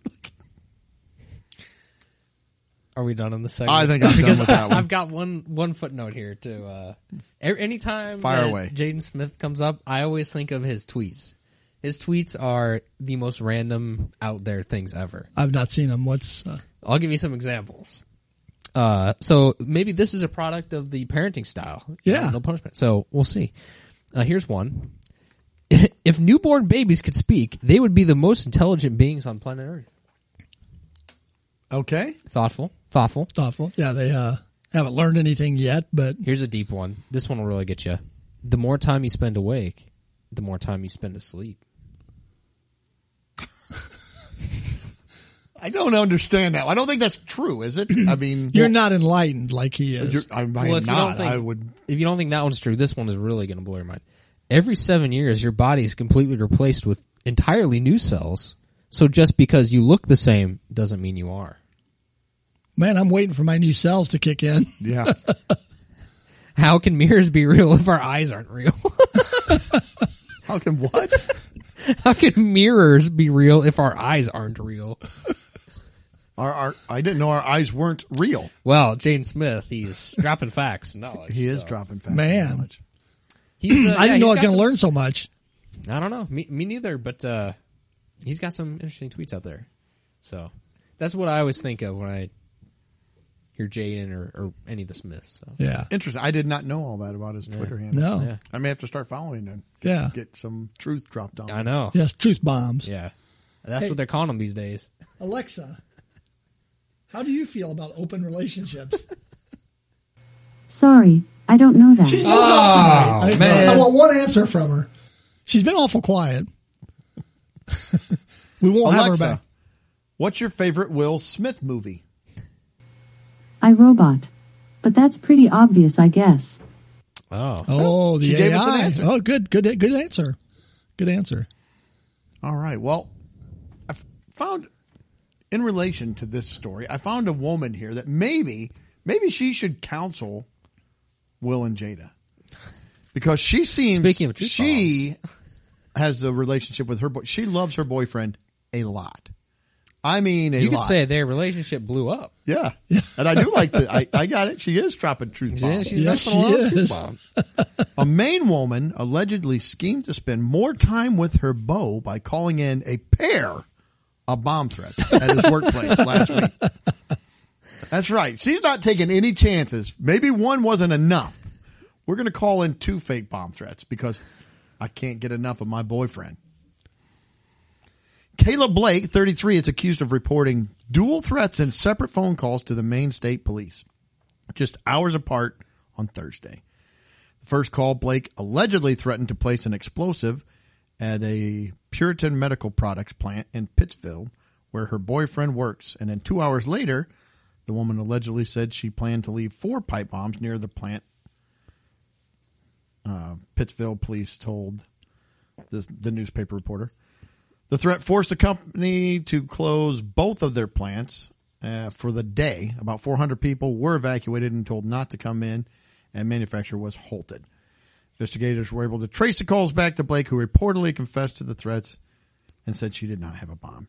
Are we done on the segment? I think I'm done with that one. I've got one one footnote here too. Uh, anytime Fire that away. Jaden Smith comes up, I always think of his tweets. His tweets are the most random, out there things ever. I've not seen them. What's uh, I'll give you some examples. Uh, so maybe this is a product of the parenting style. Yeah. know, no punishment. So we'll see. Uh, here's one. if newborn babies could speak, they would be the most intelligent beings on planet Earth. Okay, Thoughtful, thoughtful. thoughtful? Yeah, they uh, haven't learned anything yet, but Here's a deep one. This one will really get you. The more time you spend awake, the more time you spend asleep. I don't understand that. I don't think that's true. Is it? I mean, you're not enlightened like he is. I, I Well, am if you don't not. think- I would. If you don't think that one's true, this one is really going to blow your mind. Every seven years, your body is completely replaced with entirely new cells. So just because you look the same doesn't mean you are. Man, I'm waiting for my new cells to kick in. Yeah. How can mirrors be real if our eyes aren't real? How can what? How can mirrors be real if our eyes aren't real? Our, our, I didn't know our eyes weren't real. Well, Jaden Smith, he's dropping facts and knowledge. He is so. dropping facts. Man. and knowledge. He's, uh, I yeah, didn't know I he's was going to learn so much. I don't know. Me, me neither. But uh, he's got some interesting tweets out there. So that's what I always think of when I hear Jaden or, or any of the Smiths. So. Yeah. Interesting. I did not know all that about his Twitter handle. No. Yeah. I may have to start following and Yeah. get some truth dropped on. I know. Yes, truth bombs. Yeah. That's Hey. what they're calling them these days. Alexa, how do you feel about open relationships? Sorry, I don't know that. She's not oh, up tonight. I, man. I want one answer from her. She's been awful quiet. we won't have her back. what's your favorite Will Smith movie? I robot. But that's pretty obvious, I guess. Oh. Oh, the she gave us an AI. answer. Oh, good, good, good answer. Good answer. All right. Well, I found in relation to this story, I found a woman here that maybe, maybe she should counsel Will and Jada because she seems Speaking of truth she has a relationship with her boy. She loves her boyfriend a lot. I mean, a You could lot. say their relationship blew up. yeah, and I do like that. I, I got it. She is dropping truth Yeah, bombs. she's Yes, she is. bombs. A Maine woman allegedly schemed to spend more time with her beau by calling in a pair of bomb threat at his workplace last week. That's right. She's not taking any chances. Maybe one wasn't enough. We're going to call in two fake bomb threats because I can't get enough of my boyfriend. Kayla Blake, 33, is accused of reporting dual threats and separate phone calls to the Maine State Police just hours apart on Thursday. The first call, Blake allegedly threatened to place an explosive at a Puritan Medical Products plant in Pittsfield, where her boyfriend works. And then two hours later, the woman allegedly said she planned to leave four pipe bombs near the plant. Uh, Pittsfield police told the, the newspaper reporter. The threat forced the company to close both of their plants uh, for the day. About 400 people were evacuated and told not to come in, and manufacture was halted. Investigators were able to trace the calls back to Blake, who reportedly confessed to the threats and said she did not have a bomb.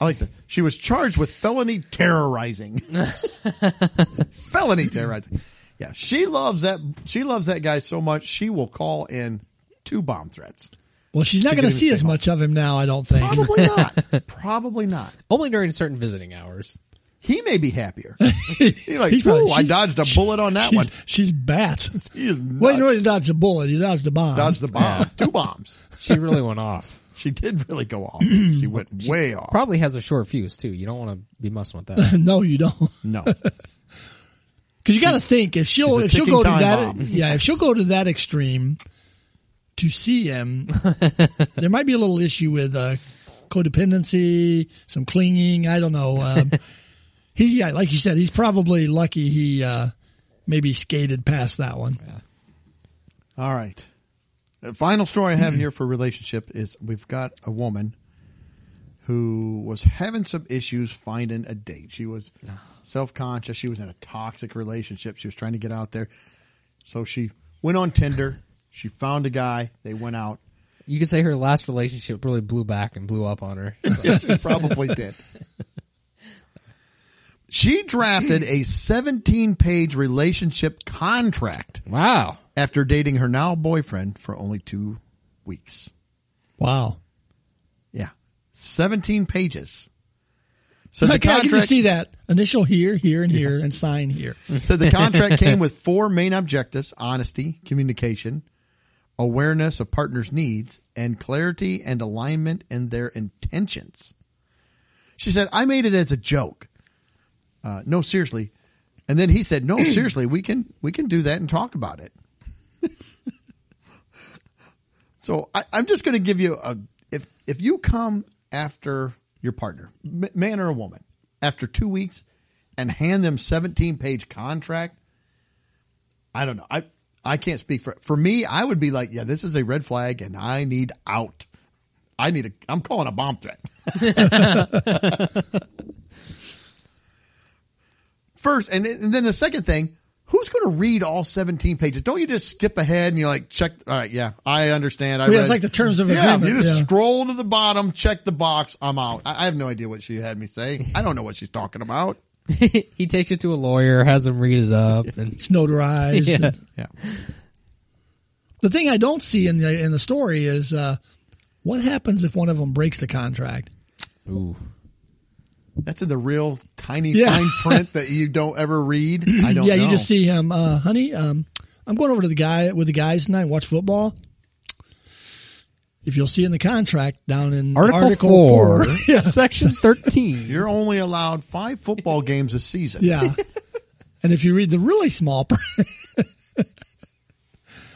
I like that. She was charged with felony terrorizing. felony terrorizing. Yeah, she loves that. She loves that guy so much she will call in two bomb threats. Well, she's not going to see as home. much of him now. I don't think. Probably not. Probably not. Only during certain visiting hours. He may be happier. He's like, He's probably- "Ooh, I she's- dodged a bullet on that she's, one. She's bats. He is well, you know, he dodged a bullet. He dodged a bomb. dodged the bomb. Two bombs. She really went off. She did really go off. She went way off. Probably has a short fuse too. You don't want to be messing with that. no, you don't. No. Because you got to think if she'll She's a if she'll ticking go to time that bomb. yeah if she'll go to that extreme to see him, there might be a little issue with uh, codependency, some clinging. I don't know. Um, he yeah, like you said, he's probably lucky he uh, maybe skated past that one. All right. The final story I have here for relationship is we've got a woman who was having some issues finding a date. She was self conscious. She was in a toxic relationship. She was trying to get out there. So she went on Tinder. She found a guy. They went out. You could say her last relationship really blew back and blew up on her. It probably did. She drafted a 17 page relationship contract wow. after dating her now boyfriend for only two weeks. Wow. Yeah. 17 pages. So the I, can, I can just see that initial here, here, and here, and sign here. so the contract came with four main objectives, honesty, communication, awareness of partners' needs, and clarity and alignment in their intentions. She said, I made it as a joke. Uh, no, seriously. And then he said, no, seriously, we can, we can do that and talk about it. so I, I'm just going to give you a, if, if you come after your partner, m- man or a woman, after two weeks and hand them 17 page contract, I don't know. I, I can't speak for, for me, I would be like, yeah, this is a red flag and I need out. I need a, I'm calling a bomb threat. First, and, and then the second thing, who's going to read all 17 pages? Don't you just skip ahead and you're like, check, all right, yeah, I understand. I Well, yeah, read- it's like the terms of yeah, agreement, You just yeah. scroll to the bottom, check the box, I'm out. I, I have no idea what she had me say. I don't know what she's talking about. he takes it to a lawyer, has him read it up, and It's notarized. yeah. Yeah. The thing I don't see in the in the story is uh, what happens if one of them breaks the contract. Ooh. That's in the real tiny Yeah. fine print that you don't ever read. I don't yeah, know. you just see him, uh, honey. Um, I'm going over to the guy with the guys tonight and watch football. If you'll see in the contract down in Article, four, four, yeah, section thirteen. You're only allowed five football games a season. yeah. and if you read the really small print,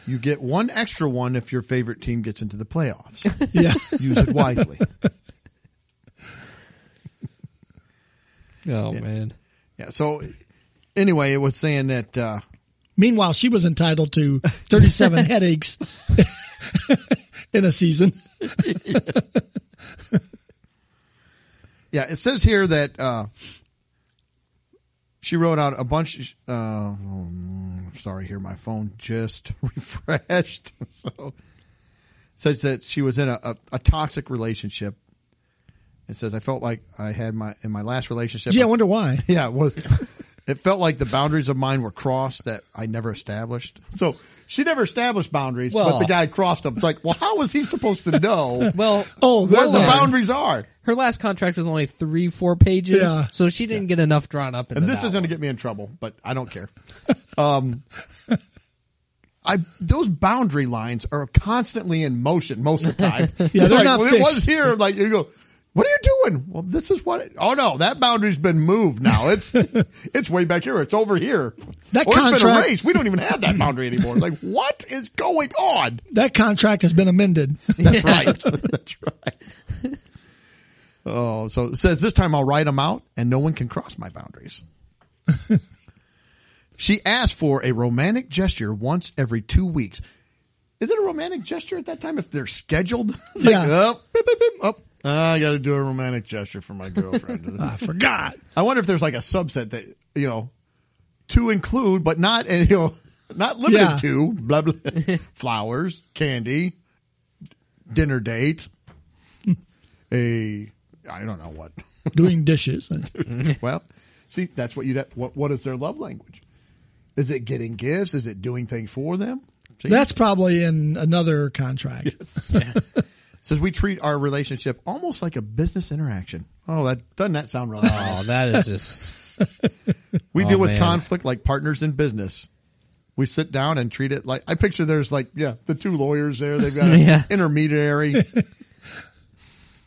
You get one extra one if your favorite team gets into the playoffs. yeah, Use it wisely. Oh man. Yeah. So anyway, it was saying that uh, Meanwhile, she was entitled to 37 headaches in a season. Yeah, it says here that uh, she wrote out a bunch. Uh, oh, sorry, here my phone just refreshed. so says that she was in a, a, a toxic relationship. It says I felt like I had my in my last relationship. Gee, I wonder why. yeah, it was. It felt like the boundaries of mine were crossed that I never established. So she never established boundaries, but the guy crossed them. It's like, well, how was he supposed to know Well, Oh, where the there. boundaries are? her last contract was only three, four pages, Yeah. so she didn't get enough drawn up. Into And this that is going to get me in trouble, but I don't care. Um, I those boundary lines are constantly in motion most of the time. Yeah, they're like, not when It was here, like you go. What are you doing? Well, this is what. It, oh no, that boundary's been moved now. It's it's way back here. It's over here. That or it's been contract- erased. We don't even have that boundary anymore. Like what is going on? That contract has been amended. That's right. That's right. Oh, so it says this time I'll write them out and no one can cross my boundaries. she asked for a romantic gesture once every two weeks. Is it a romantic gesture at that time if they're scheduled? It's like, Yeah. oh, beep, beep, beep, oh, I got to do a romantic gesture for my girlfriend. I forgot. I wonder if there's like a subset that, you know, to include, but not, and you know, not limited Yeah. to blah, blah, flowers, candy, dinner date, a, I don't know what. Doing dishes. well, see, that's what you, what, what is their love language? Is it getting gifts? Is it doing things for them? See? That's probably in another contract. Says we treat our relationship almost like a business interaction. Oh, that doesn't that sound wrong? Oh, that is just we oh, deal with man. conflict like partners in business. We sit down and treat it like I picture. There's like yeah, the two lawyers there. They've got an Yeah. intermediary.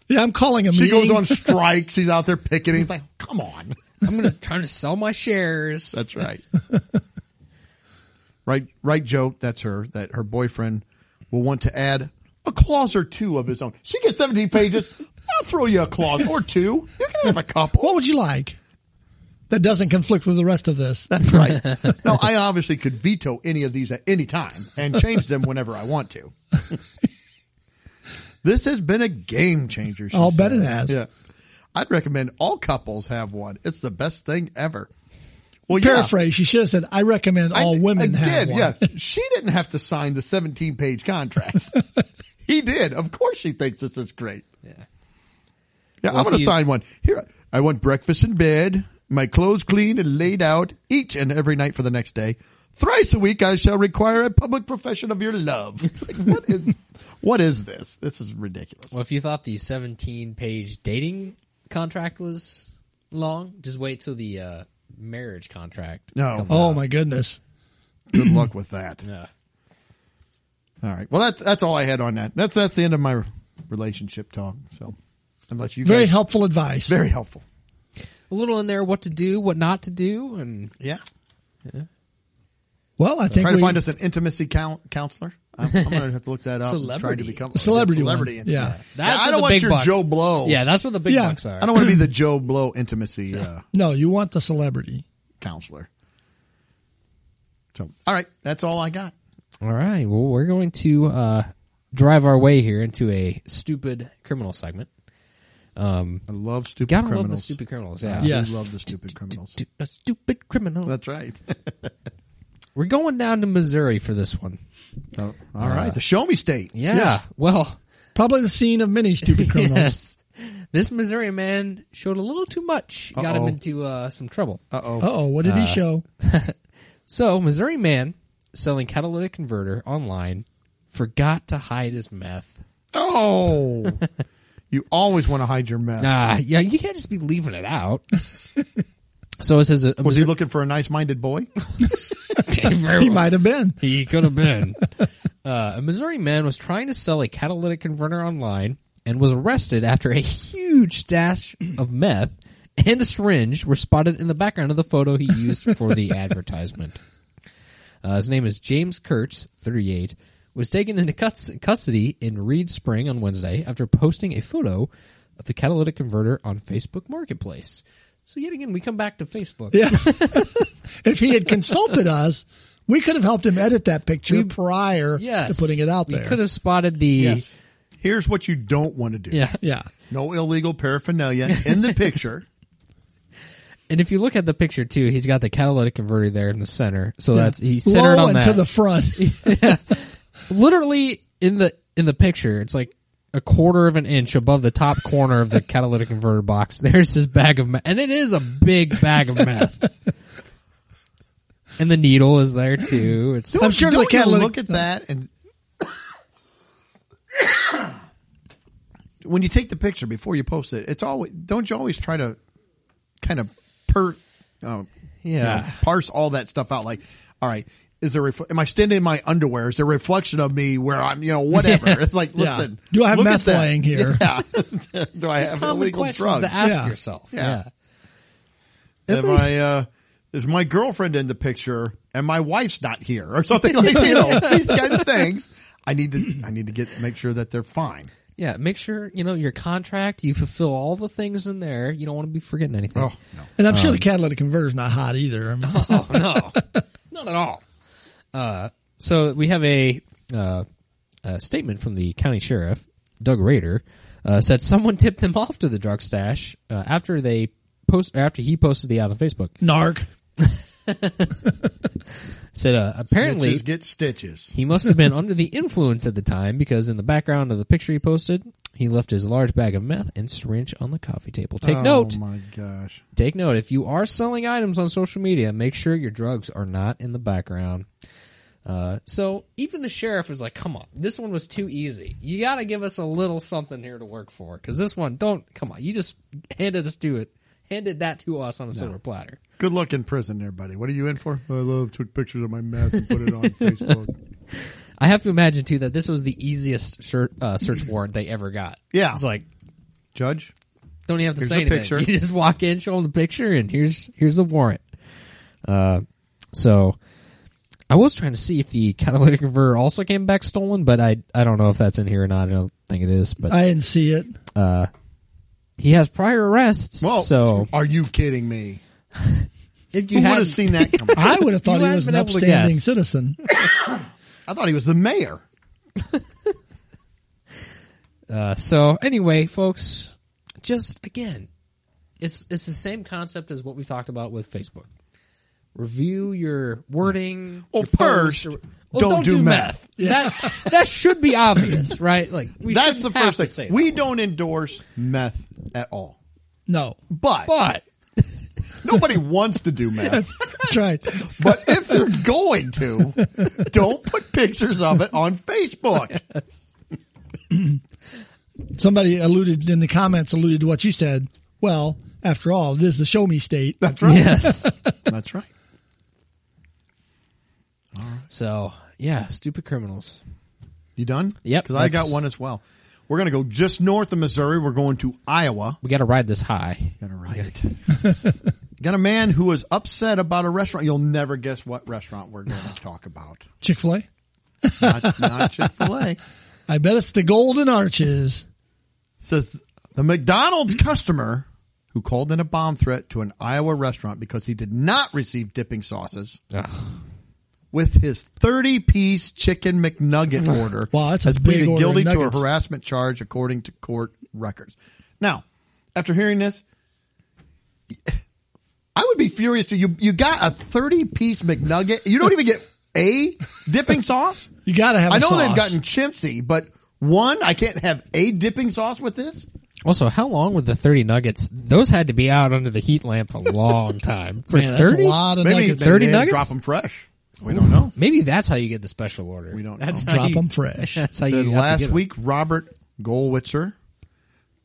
Yeah, I'm calling him. She meeting. goes on strike. She's out there picketing. It's like, come on. I'm gonna trying to sell my shares. That's right. right, right, joke. That's her. That her boyfriend will want to add a clause or two of his own. She gets 17 pages. I'll throw you a clause or two. You can have a couple. What would you like? That doesn't conflict with the rest of this. That's right. now, I obviously could veto any of these at any time and change them whenever I want to. this has been a game changer. I'll bet it has. Yeah. I'd recommend all couples have one. It's the best thing ever. Well, yeah. Paraphrase. She should have said, "I recommend all I- women again, have one." Yeah, she didn't have to sign the 17 page contract. he did. Of course, she thinks this is great. Yeah. Yeah, Well, I'm going to sign one. Here, I want breakfast in bed, my clothes cleaned and laid out each and every night for the next day. Thrice a week, I shall require a public profession of your love. Like, what is, what is this? This is ridiculous. Well, if you thought the 17 page dating contract was long, just wait till the uh, marriage contract. No. Oh out. my goodness. Good luck with that. Yeah. All right. Well, that's that's all I had on that. That's that's the end of my relationship talk. So, unless you Very guys, helpful advice. very helpful. A little in there, what to do, what not to do, and Yeah. yeah. well, I think Try to find us an intimacy coun- counselor. I'm, I'm going to have to look that up. and Try Celebrity. to become A celebrity celebrity. intimacy. Yeah. That's I don't the want big your bucks- Joe Blow. yeah, that's what the big Yeah. bucks are. I don't want to be the Joe Blow intimacy uh, no, you want the celebrity. counselor. So, all right, that's all I got. All right. Well, we're going to uh, drive our way here into a stupid criminal segment. Um, I love stupid gotta criminals. love the stupid criminals. Yeah. I love the stupid criminals. A stupid criminal. That's right. We're going down to Missouri for this one. Oh, all right, the show me state. Yeah. Yes. Well, Probably the scene of many stupid criminals. yes. This Missouri man showed a little too much. Got him into uh, some trouble. Uh oh. Uh oh, what did he show? So, Missouri man selling catalytic converter online forgot to hide his meth. Oh, you always want to hide your meth. Ah, yeah, you can't just be leaving it out. so it says a, a Was he looking for a nice-minded boy? He might have been. He could have been. uh, a Missouri man was trying to sell a catalytic converter online and was arrested after a huge stash of meth and a syringe were spotted in the background of the photo he used for the advertisement. Uh, his name is James Kurtz, 38, was taken into cus- custody in Reed Spring on Wednesday after posting a photo of the catalytic converter on Facebook Marketplace. So yet again, we come back to Facebook. Yeah. if he had consulted us, we could have helped him edit that picture We- prior Yes. to putting it out there. We could have spotted the, Yes. Here's what you don't want to do. yeah. Yeah. No illegal paraphernalia in the picture. And if you look at the picture too, he's got the catalytic converter there in the center. So that's he's centered Low on and that. to the front. Literally in the in the picture, it's like a quarter of an inch above the top corner of the catalytic converter box. There's this bag of meth, and it is a big bag of meth. and the needle is there too. It's I'm sure the Don't you catalytic- look at that and when you take the picture before you post it, it's always don't you always try to kind of per uh, you Yeah. know, parse all that stuff out. Like, all right, is there refl- am I standing in my underwear? Is there a reflection of me where I'm you know whatever? It's like Yeah. listen, Do I have meth that. laying here? Yeah. Do I Just have common illegal questions drugs? to ask Yeah. yourself. Yeah. Yeah. At Am least- I, uh, is my girlfriend in the picture and my wife's not here or something like, you know, these kind of things. I need to, I need to get, make sure that they're fine. yeah, make sure you know your contract. You fulfill all the things in there. You don't want to be forgetting anything. Oh, no. And I'm sure the catalytic converter's not hot either. I mean, Oh no, not at all. Uh, so we have a, uh, a statement from the county sheriff, Doug Rader, uh, said someone tipped them off to the drug stash uh, after they post after he posted the ad on Facebook. narc. Said uh, apparently Bitches get stitches. he must have been under the influence at the time because in the background of the picture he posted, He left his large bag of meth and syringe on the coffee table. Take note. oh note. my gosh. Take note. If you are selling items on social media, make sure your drugs are not in the background. Uh, so even the sheriff is like, "Come on, this one was too easy. You got to give us a little something here to work for, because this one, don't come on. You just handed us to it, handed that to us on a silver platter." Good luck in prison there, buddy. What are you in for? I love took pictures of my meth and put it on Facebook. I have to imagine too that this was the easiest search, uh, search warrant they ever got. Yeah. it's like Judge? don't even have to Here's say anything. picture. You just walk in, show them the picture, and here's here's the warrant. Uh, so I was trying to see if the catalytic converter also came back stolen, but I I don't know if that's in here or not. I don't think it is, but I didn't see it. uh, he has prior arrests. Well, so are you kidding me? if Who you would had have seen that coming? I would have thought he was an been upstanding citizen. I thought he was the mayor. Uh, so anyway, folks, just again, it's it's the same concept as what we talked about with Facebook. Review your wording. Well, your first, or- Well, don't do meth. That that should be obvious, right? Like we That's the first thing. say We that. don't endorse meth at all. No, But, but nobody wants to do meth. that's right. But if they're going to, don't put pictures of it on Facebook. Somebody alluded in the comments alluded to what you said. Well, after all, it is the show me state. That's right. yes. That's right. So yeah, stupid criminals. You done? Yep, Because I got one as well. We're going to go just north of Missouri. We're going to Iowa. We got to ride this high. Got to write it. got a man who was upset about a restaurant. You'll never guess what restaurant we're going to talk about. Chick fil A. Not, not Chick Fil A. I bet it's the Golden Arches. Says the McDonald's customer who called in a bomb threat to an Iowa restaurant because he did not receive dipping sauces Ugh. With his 30 piece chicken McNugget order. Wow, that's a has big pleaded order guilty to a harassment charge according to court records. Now, after hearing this, I would be furious to you. You got a 30 piece McNugget. You don't even get a dipping sauce. You got to have. I a know sauce. they've gotten chimsy, but one, I can't have a dipping sauce with this. Also, how long were the thirty nuggets? Those had to be out under the heat lamp a long time. For Man, that's a thirty, lot of Maybe nuggets. 30 nuggets? drop them fresh. We don't know. maybe that's how you get the special order. We don't That's know. how Drop you- 'em fresh. That's how Said you have to last get 'em. week, Robert Golwitzer,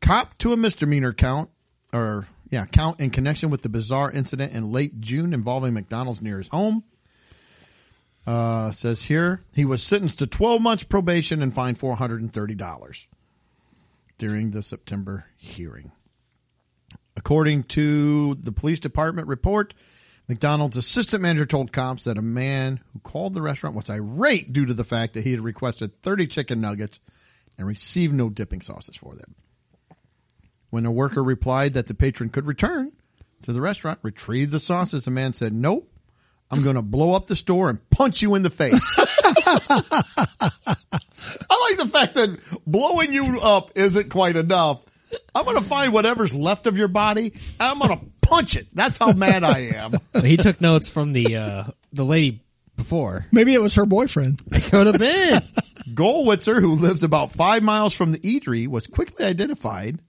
cop to a misdemeanor count, or yeah, count in connection with the bizarre incident in late June involving McDonald's near his home. Uh, says here he was sentenced to 12 months probation and fined $430 during the September hearing. According to the police department report, McDonald's assistant manager told cops that a man who called the restaurant was irate due to the fact that he had requested 30 chicken nuggets and received no dipping sauces for them. When a worker replied that the patron could return to the restaurant, retrieve the sauces, the man said, Nope, I'm going to blow up the store and punch you in the face. I like the fact that blowing you up isn't quite enough. I'm going to find whatever's left of your body and I'm going to punch it. That's how mad I am. he took notes from the uh, the lady before. Maybe it was her boyfriend. It Could have been. Goldwitzer, who lives about five miles from the eatery, was quickly identified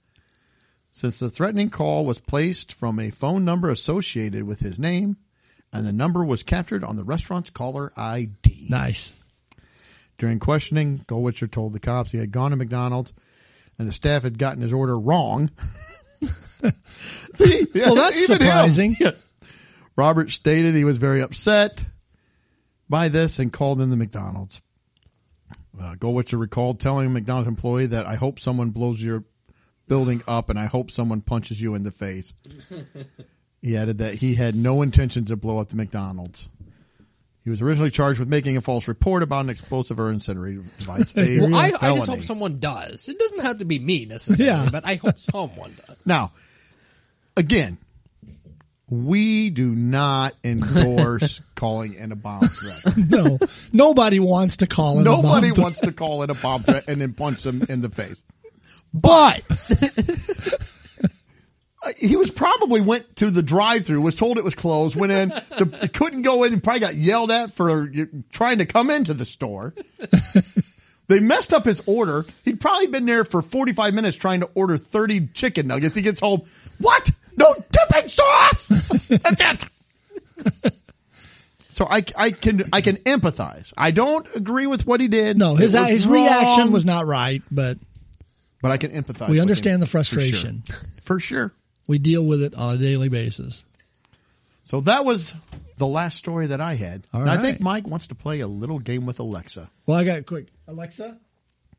since the threatening call was placed from a phone number associated with his name, and the number was captured on the restaurant's caller ID. Nice. During questioning, Goldwitzer told the cops he had gone to McDonald's and the staff had gotten his order wrong. See, Well, that's surprising. Yeah. Robert stated he was very upset by this and called in the McDonald's. Uh, Goldwitzer recalled telling a McDonald's employee that I hope someone blows your building up and I hope someone punches you in the face. he added that he had no intention to blow up the McDonald's. He was originally charged with making a false report about an explosive or incendiary device. A Well, I, I just hope someone does. It doesn't have to be me necessarily, Yeah. but I hope someone does. Now, again, we do not endorse calling in a bomb threat. No, nobody wants to call it. Nobody a bomb. wants to call in a bomb threat and then punch them in the face. But He was probably went to the drive-through, was told it was closed, went in, the, couldn't go in, and probably got yelled at for uh, trying to come into the store. They messed up his order. He'd probably been there for 45 minutes trying to order 30 chicken nuggets. He gets home. What? No dipping sauce. That's it. So I, I can I can empathize. I don't agree with what he did. No, his his reaction was not right, but But I can empathize. we understand the for sure. frustration. for sure. We deal with it on a daily basis. So that was the last story that I had. All I think Mike wants to play a little game with Alexa. Well, I got a quick. Alexa,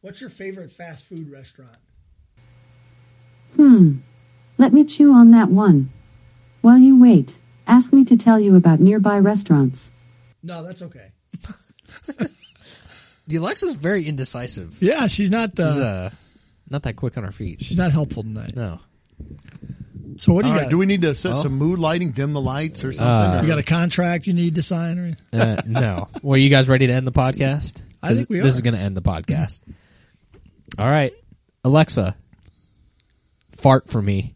what's your favorite fast food restaurant? Hmm. Let me chew on that one. While you wait, ask me to tell you about nearby restaurants. No, that's okay. The Alexa's very indecisive. Yeah, she's not She's uh, uh, not that quick on her feet. she's not helpful tonight. No. So what do All you right, got? do we need to set Oh. some mood lighting, dim the lights, or something? Uh, you got a contract you need to sign? Or? Uh, no. Well, you guys ready to end the podcast? I 'Cause think we are. This is going to end the podcast. All right, Alexa, fart for me.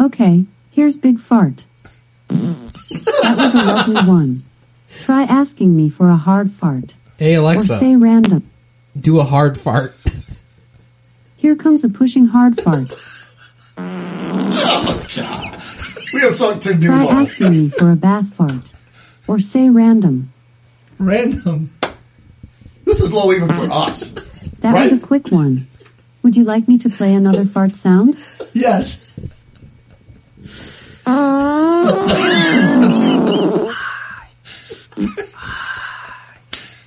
Okay, here's Big Fart. that was a lovely one. Try asking me for a hard fart. Hey Alexa. Or say random. do a hard fart. Here comes a pushing hard fart. we have something to do. Try asking me for a bath fart. Or say random. Random. This is low even for us. That Right. was a quick one. Would you like me to play another fart sound? Yes.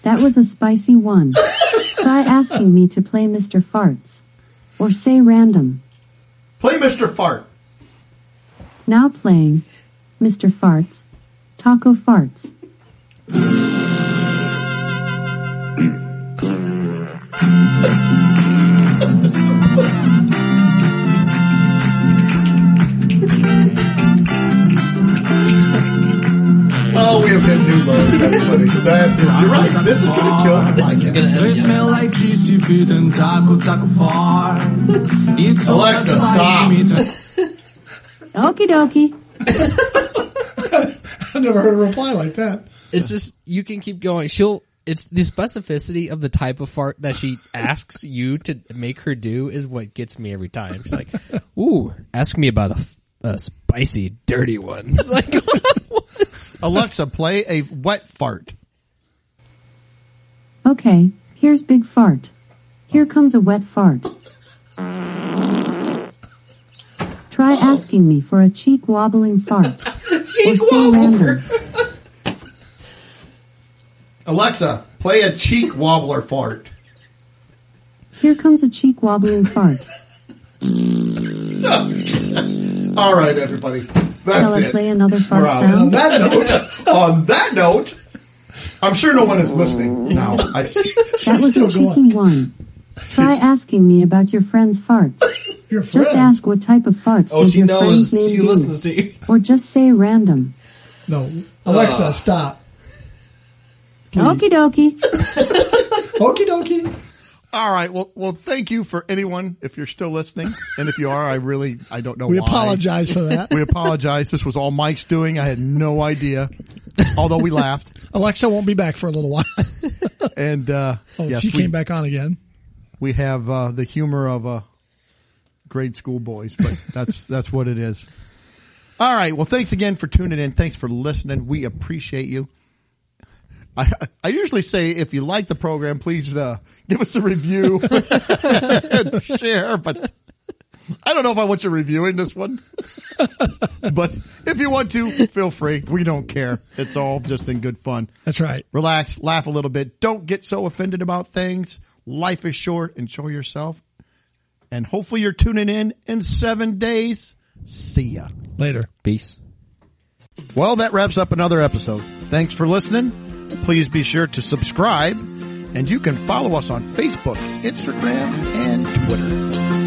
That was a spicy one. Try asking me to play Mr. Farts. Or say random. Play Mr. Fart. Now playing Mr. Farts. Taco Farts. Oh, we have hit new lows, everybody. That's it. You're right. This is going to kill him. This is going to Dois end. mil leites se fitam taco, taco fora. E Alexa, stop. Me- Okie dokie. I never heard a reply like that. It's just you can keep going. She'll. It's the specificity of the type of fart that she asks you to make her do is what gets me every time. She's like, "Ooh, ask me about a spicy, dirty one." It's like. Alexa, play a wet fart. Okay, here's Big Fart. Here comes a wet fart. Try asking me for a cheek wobbling fart. or say random. Alexa, play a cheek wobbler fart. Here comes a cheek wobbling fart. All right, everybody. That's Shall I it. play another fart out. On sound? that note, on that note, I'm sure no one is listening now. I, That was a still cheeky one. Try asking me about your friend's farts. Your Just ask what type of farts oh, does she your knows. friend's name She do? listens to you. Or just say random. No, Alexa, stop. Please. Okie dokie. Okie dokie. all right. Well, well, thank you for anyone if you're still listening, and if you are, I really I don't know. We why. apologize for that. We apologize. This was all Mike's doing. I had no idea. Although we laughed, Alexa won't be back for a little while. and uh, Oh, yes, she we, came back on again. We have uh, the humor of uh, grade school boys, but that's that's what it is. All right. Well, thanks again for tuning in. Thanks for listening. We appreciate you. I, I usually say if you like the program, please uh, give us a review and share. But I don't know if I want you reviewing this one. but if you want to, feel free. We don't care. It's all just in good fun. That's right. Relax, laugh a little bit. Don't get so offended about things. Life is short. Enjoy yourself. And hopefully you're tuning in in seven days. See ya. Later. Peace. Well, that wraps up another episode. Thanks for listening. Please be sure to subscribe and you can follow us on Facebook, Instagram, and Twitter.